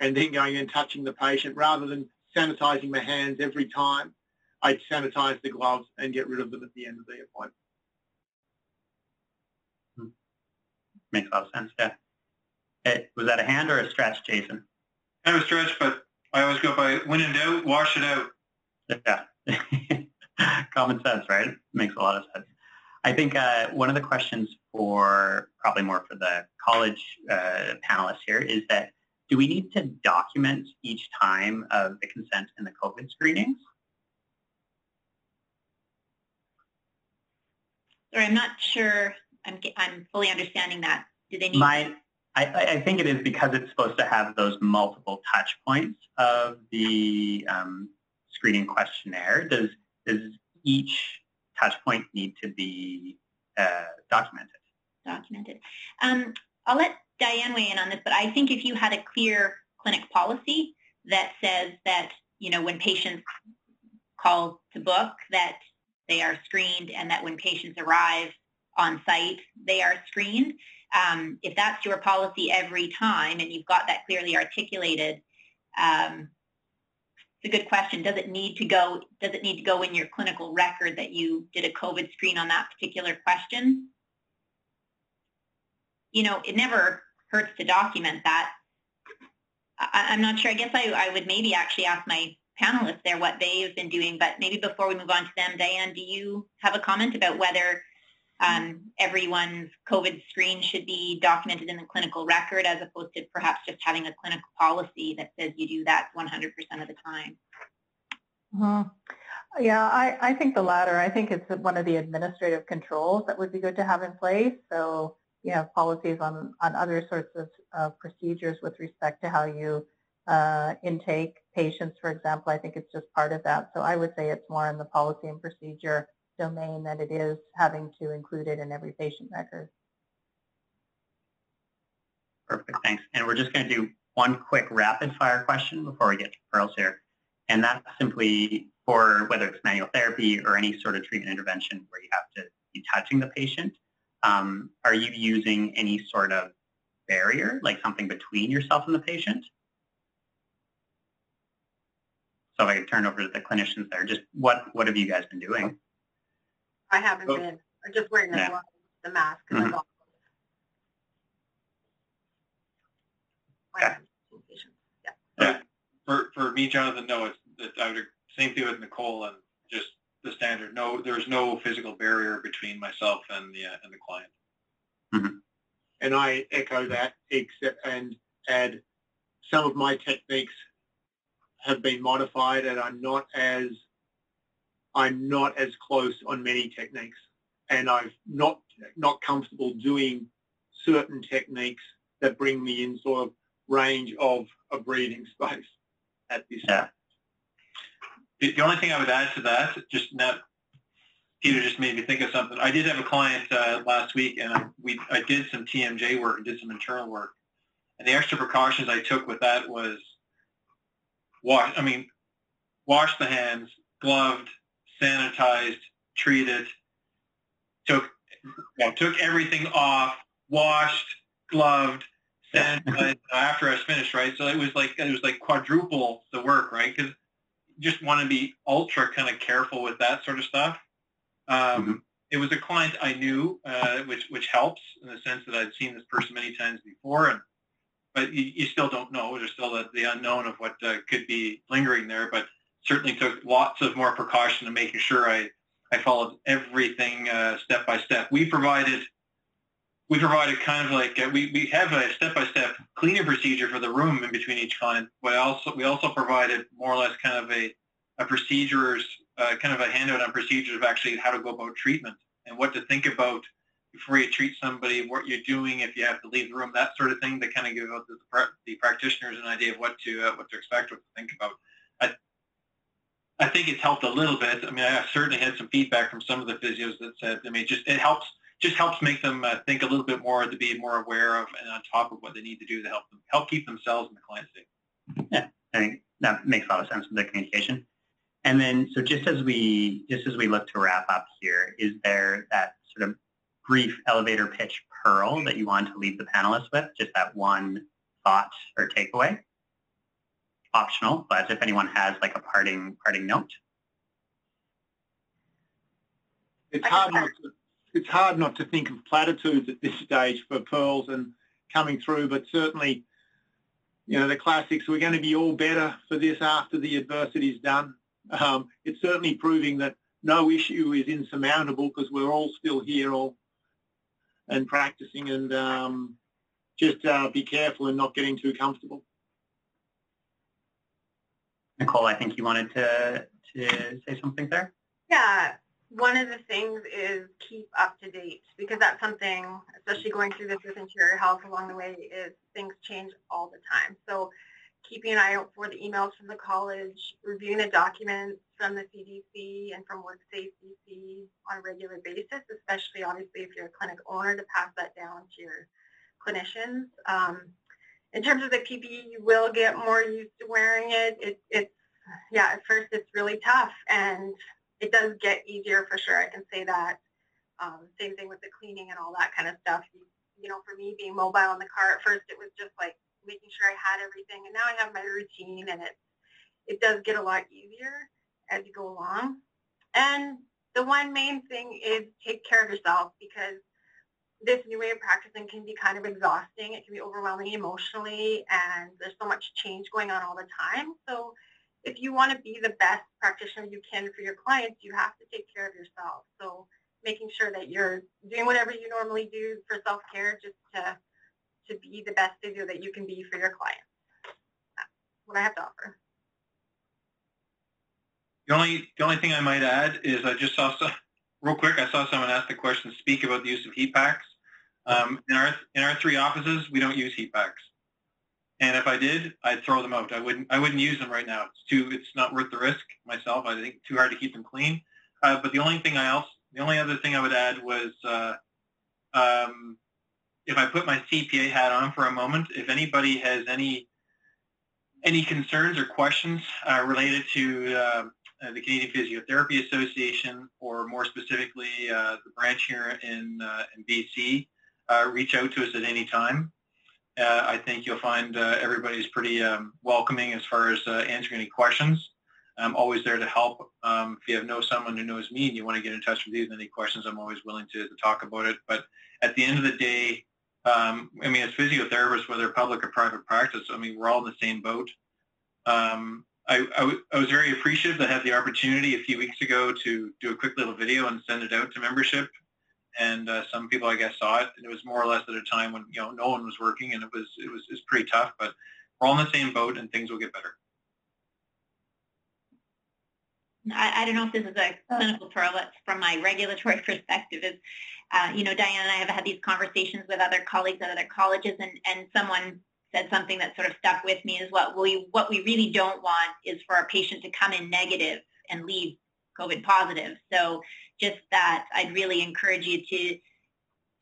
and then going and touching the patient rather than sanitizing my hands every time. I sanitize the gloves and get rid of them at the end of the appointment. Hmm. Makes a lot of sense, yeah. Hey, was that a hand or a stretch, Jason? Kind of a stretch, but I always go by when in doubt, wash it out. Yeah. Common sense, right? Makes a lot of sense. I think uh, one of the questions for probably more for the college uh, panelists here is that do we need to document each time of the consent and the COVID screenings? Sorry, I'm not sure I'm, I'm fully understanding that. Do they need My, I, I, think it is because it's supposed to have those multiple touch points of the um, screening questionnaire. Does, does each touch point need to be uh, documented? Documented. Um, I'll let Dianne weigh in on this, but I think if you had a clear clinic policy that says that, you know, when patients call to book that they are screened and that when patients arrive on site, they are screened. Um, if that's your policy every time and you've got that clearly articulated, um, it's a good question. Does it need to go? Does it need to go in your clinical record that you did a COVID screen on that particular question? You know, it never hurts to document that. I, am not sure. I guess I, I would maybe actually ask my panelists there what they've been doing, but maybe before we move on to them, Dianne, do you have a comment about whether um, everyone's COVID screen should be documented in the clinical record as opposed to perhaps just having a clinical policy that says you do that 100% of the time? Mm-hmm. Yeah, I, I think the latter. I think it's one of the administrative controls that would be good to have in place. So you have policies on, on other sorts of uh, procedures with respect to how you uh, intake patients, for example. I think it's just part of that. So I would say it's more in the policy and procedure domain than it is having to include it in every patient record. Perfect, thanks. And we're just going to do one quick rapid fire question before we get to pearls here. And that's simply for whether it's manual therapy or any sort of treatment intervention where you have to be touching the patient. Um, are you using any sort of barrier, like something between yourself and the patient? So if I could turn over to the clinicians there, just what, what have you guys been doing? I haven't oh. been. I'm just wearing the, yeah. the mask. Mm-hmm. Yeah. yeah. For, for me, Jonathan, no, it's, I would, same thing with Nicole and just the standard. No, there's no physical barrier between myself and the uh, and the client. Mm-hmm. And I echo that, except and add some of my techniques have been modified, and I'm not as I'm not as close on many techniques, and I'm not not comfortable doing certain techniques that bring me in sort of range of a breathing space at this yeah. time. The, the only thing I would add to that, just now, Peter just made me think of something. I did have a client uh, last week, and I, we I did some TMJ work and did some internal work, and the extra precautions I took with that was wash. I mean, wash the hands, gloved, sanitized, treated, took know, took everything off, washed, gloved, sanitized after I was finished, right? So it was like it was like quadruple the work, right? Because just want to be ultra kind of careful with that sort of stuff. Um, mm-hmm. It was a client I knew, uh, which which helps in the sense that I'd seen this person many times before, and but you, you still don't know. There's still the, the unknown of what uh, could be lingering there, but certainly took lots of more precaution in making sure I I followed everything uh, step by step. We provided we provided kind of like we, we have a step-by-step cleaning procedure for the room in between each client, but also we also provided more or less kind of a, a procedures, uh, kind of a handout on procedures of actually how to go about treatment and what to think about before you treat somebody, what you're doing if you have to leave the room, that sort of thing, to kind of give the, the practitioners an idea of what to uh, what to expect, what to think about. I, I think it's helped a little bit. I mean, I certainly had some feedback from some of the physios that said, I mean, just it helps just helps make them uh, think a little bit more to be more aware of and on top of what they need to do to help them help keep themselves and the client safe. Yeah, I think that makes a lot of sense with the communication. And then, so just as we just as we look to wrap up here, is there that sort of brief elevator pitch pearl that you want to leave the panelists with? Just that one thought or takeaway? Optional, but if anyone has like a parting parting note. It's hard not to it's hard not to think of platitudes at this stage for pearls and coming through, but certainly, you know, the classics, we're going to be all better for this after the adversity is done. Um, it's certainly proving that no issue is insurmountable because we're all still here all and practicing and um, just uh, be careful and not getting too comfortable. Nicole, I think you wanted to, to say something there? Yeah, one of the things is keep up to date because that's something, especially going through this with interior health along the way, is things change all the time. So keeping an eye out for the emails from the college, reviewing the documents from the CDC and from WorkSafe BC on a regular basis, especially obviously if you're a clinic owner to pass that down to your clinicians. Um, in terms of the PPE, you will get more used to wearing it. it it's yeah, at first it's really tough and it does get easier for sure. I can say that. Um, same thing with the cleaning and all that kind of stuff. You, you know, for me being mobile in the car at first, it was just like making sure I had everything, and now I have my routine, and it it does get a lot easier as you go along. And the one main thing is take care of yourself because this new way of practicing can be kind of exhausting. It can be overwhelming emotionally, and there's so much change going on all the time. So if you want to be the best practitioner you can for your clients, you have to take care of yourself. So making sure that you're doing whatever you normally do for self-care just to, to be the best physio that you can be for your clients. That's what I have to offer. The only, the only thing I might add is I just saw some, real quick, I saw someone ask the question, speak about the use of heat packs. Um, in, our, in our three offices, we don't use heat packs. And if I did, I'd throw them out. I wouldn't. I wouldn't use them right now. It's too. It's not worth the risk myself. I think too hard to keep them clean. Uh, but the only thing I else, the only other thing I would add was, uh, um, if I put my CPA hat on for a moment, if anybody has any any concerns or questions uh, related to uh, the Canadian Physiotherapy Association, or more specifically uh, the branch here in uh, in BC, reach out to us at any time. Uh, I think you'll find uh, everybody's pretty um, welcoming as far as uh, answering any questions. I'm always there to help. Um, if you have know someone who knows me and you want to get in touch with me with any questions, I'm always willing to, to talk about it. But at the end of the day, um, I mean, as physiotherapists, whether public or private practice, I mean, we're all in the same boat. Um, I, was very appreciative I had the opportunity a few weeks ago to do a quick little video and send it out to membership and uh, some people I guess saw it. And it was more or less at a time when you know no one was working, and it was it was it was pretty tough. But we're all in the same boat, and things will get better. I, I don't know if this is a clinical pearl, but from my regulatory perspective, is uh, you know Dianne and I have had these conversations with other colleagues at other colleges, and and someone said something that sort of stuck with me is what we what we really don't want is for our patient to come in negative and leave COVID positive. So just that I'd really encourage you to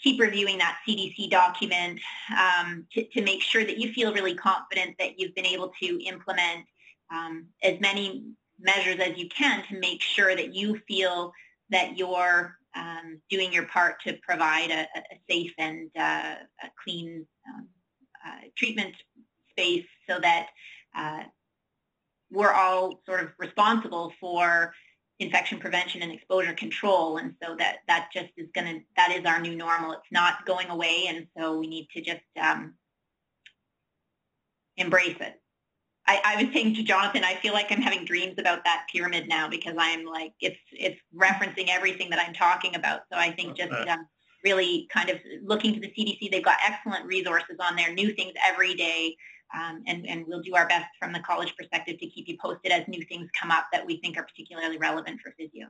keep reviewing that CDC document um, to, to, make sure that you feel really confident that you've been able to implement um, as many measures as you can to make sure that you feel that you're um, doing your part to provide a, a safe and uh, a clean um, uh, treatment space so that uh, we're all sort of responsible for infection prevention and exposure control. And so that that just is going to that is our new normal. It's not going away. And so we need to just um, embrace it I, I was saying to Jonathan, I feel like I'm having dreams about that pyramid now because I'm like it's it's referencing everything that I'm talking about. So I think just um, really kind of looking to the CDC, they've got excellent resources on there, new things every day, um, and and we'll do our best from the college perspective to keep you posted as new things come up that we think are particularly relevant for physio.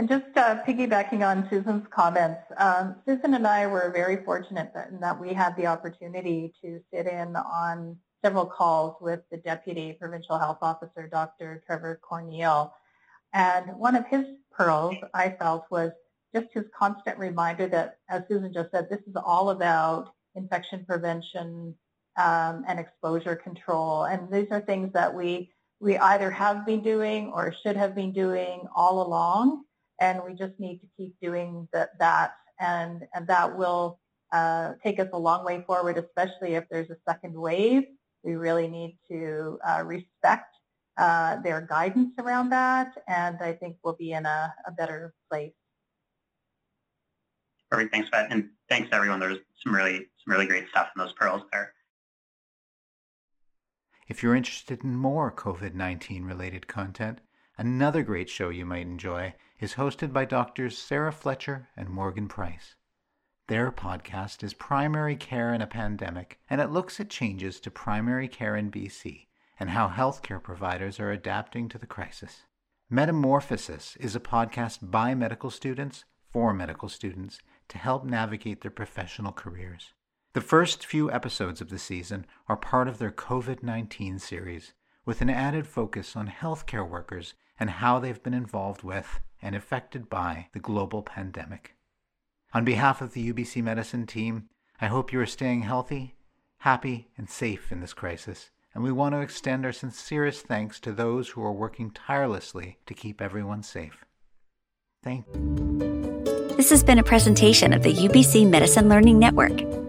And just uh, piggybacking on Susan's comments, um, Susan and I were very fortunate that, that we had the opportunity to sit in on several calls with the Deputy Provincial Health Officer, Dr. Trevor Corneil. And one of his pearls, I felt, was just his constant reminder that, as Susan just said, this is all about infection prevention um, and exposure control. And these are things that we, we either have been doing or should have been doing all along and we just need to keep doing the, that, and, and that will uh, take us a long way forward, especially if there's a second wave. We really need to uh, respect uh, their guidance around that, and I think we'll be in a, a better place. Perfect. Thanks, Pat, and thanks everyone. There's some really some really great stuff in those pearls there. If you're interested in more COVID-19 related content, another great show you might enjoy is hosted by doctors Sarah Fletcher and Morgan Price. Their podcast is Primary Care in a Pandemic, and it looks at changes to primary care in BC and how healthcare providers are adapting to the crisis. Metamorphosis is a podcast by medical students for medical students to help navigate their professional careers. The first few episodes of the season are part of their COVID 19 series, with an added focus on healthcare workers and how they've been involved with and affected by the global pandemic. On behalf of the UBC Medicine team, I hope you are staying healthy, happy, and safe in this crisis, and we want to extend our sincerest thanks to those who are working tirelessly to keep everyone safe. Thank you. This has been a presentation of the UBC Medicine Learning Network.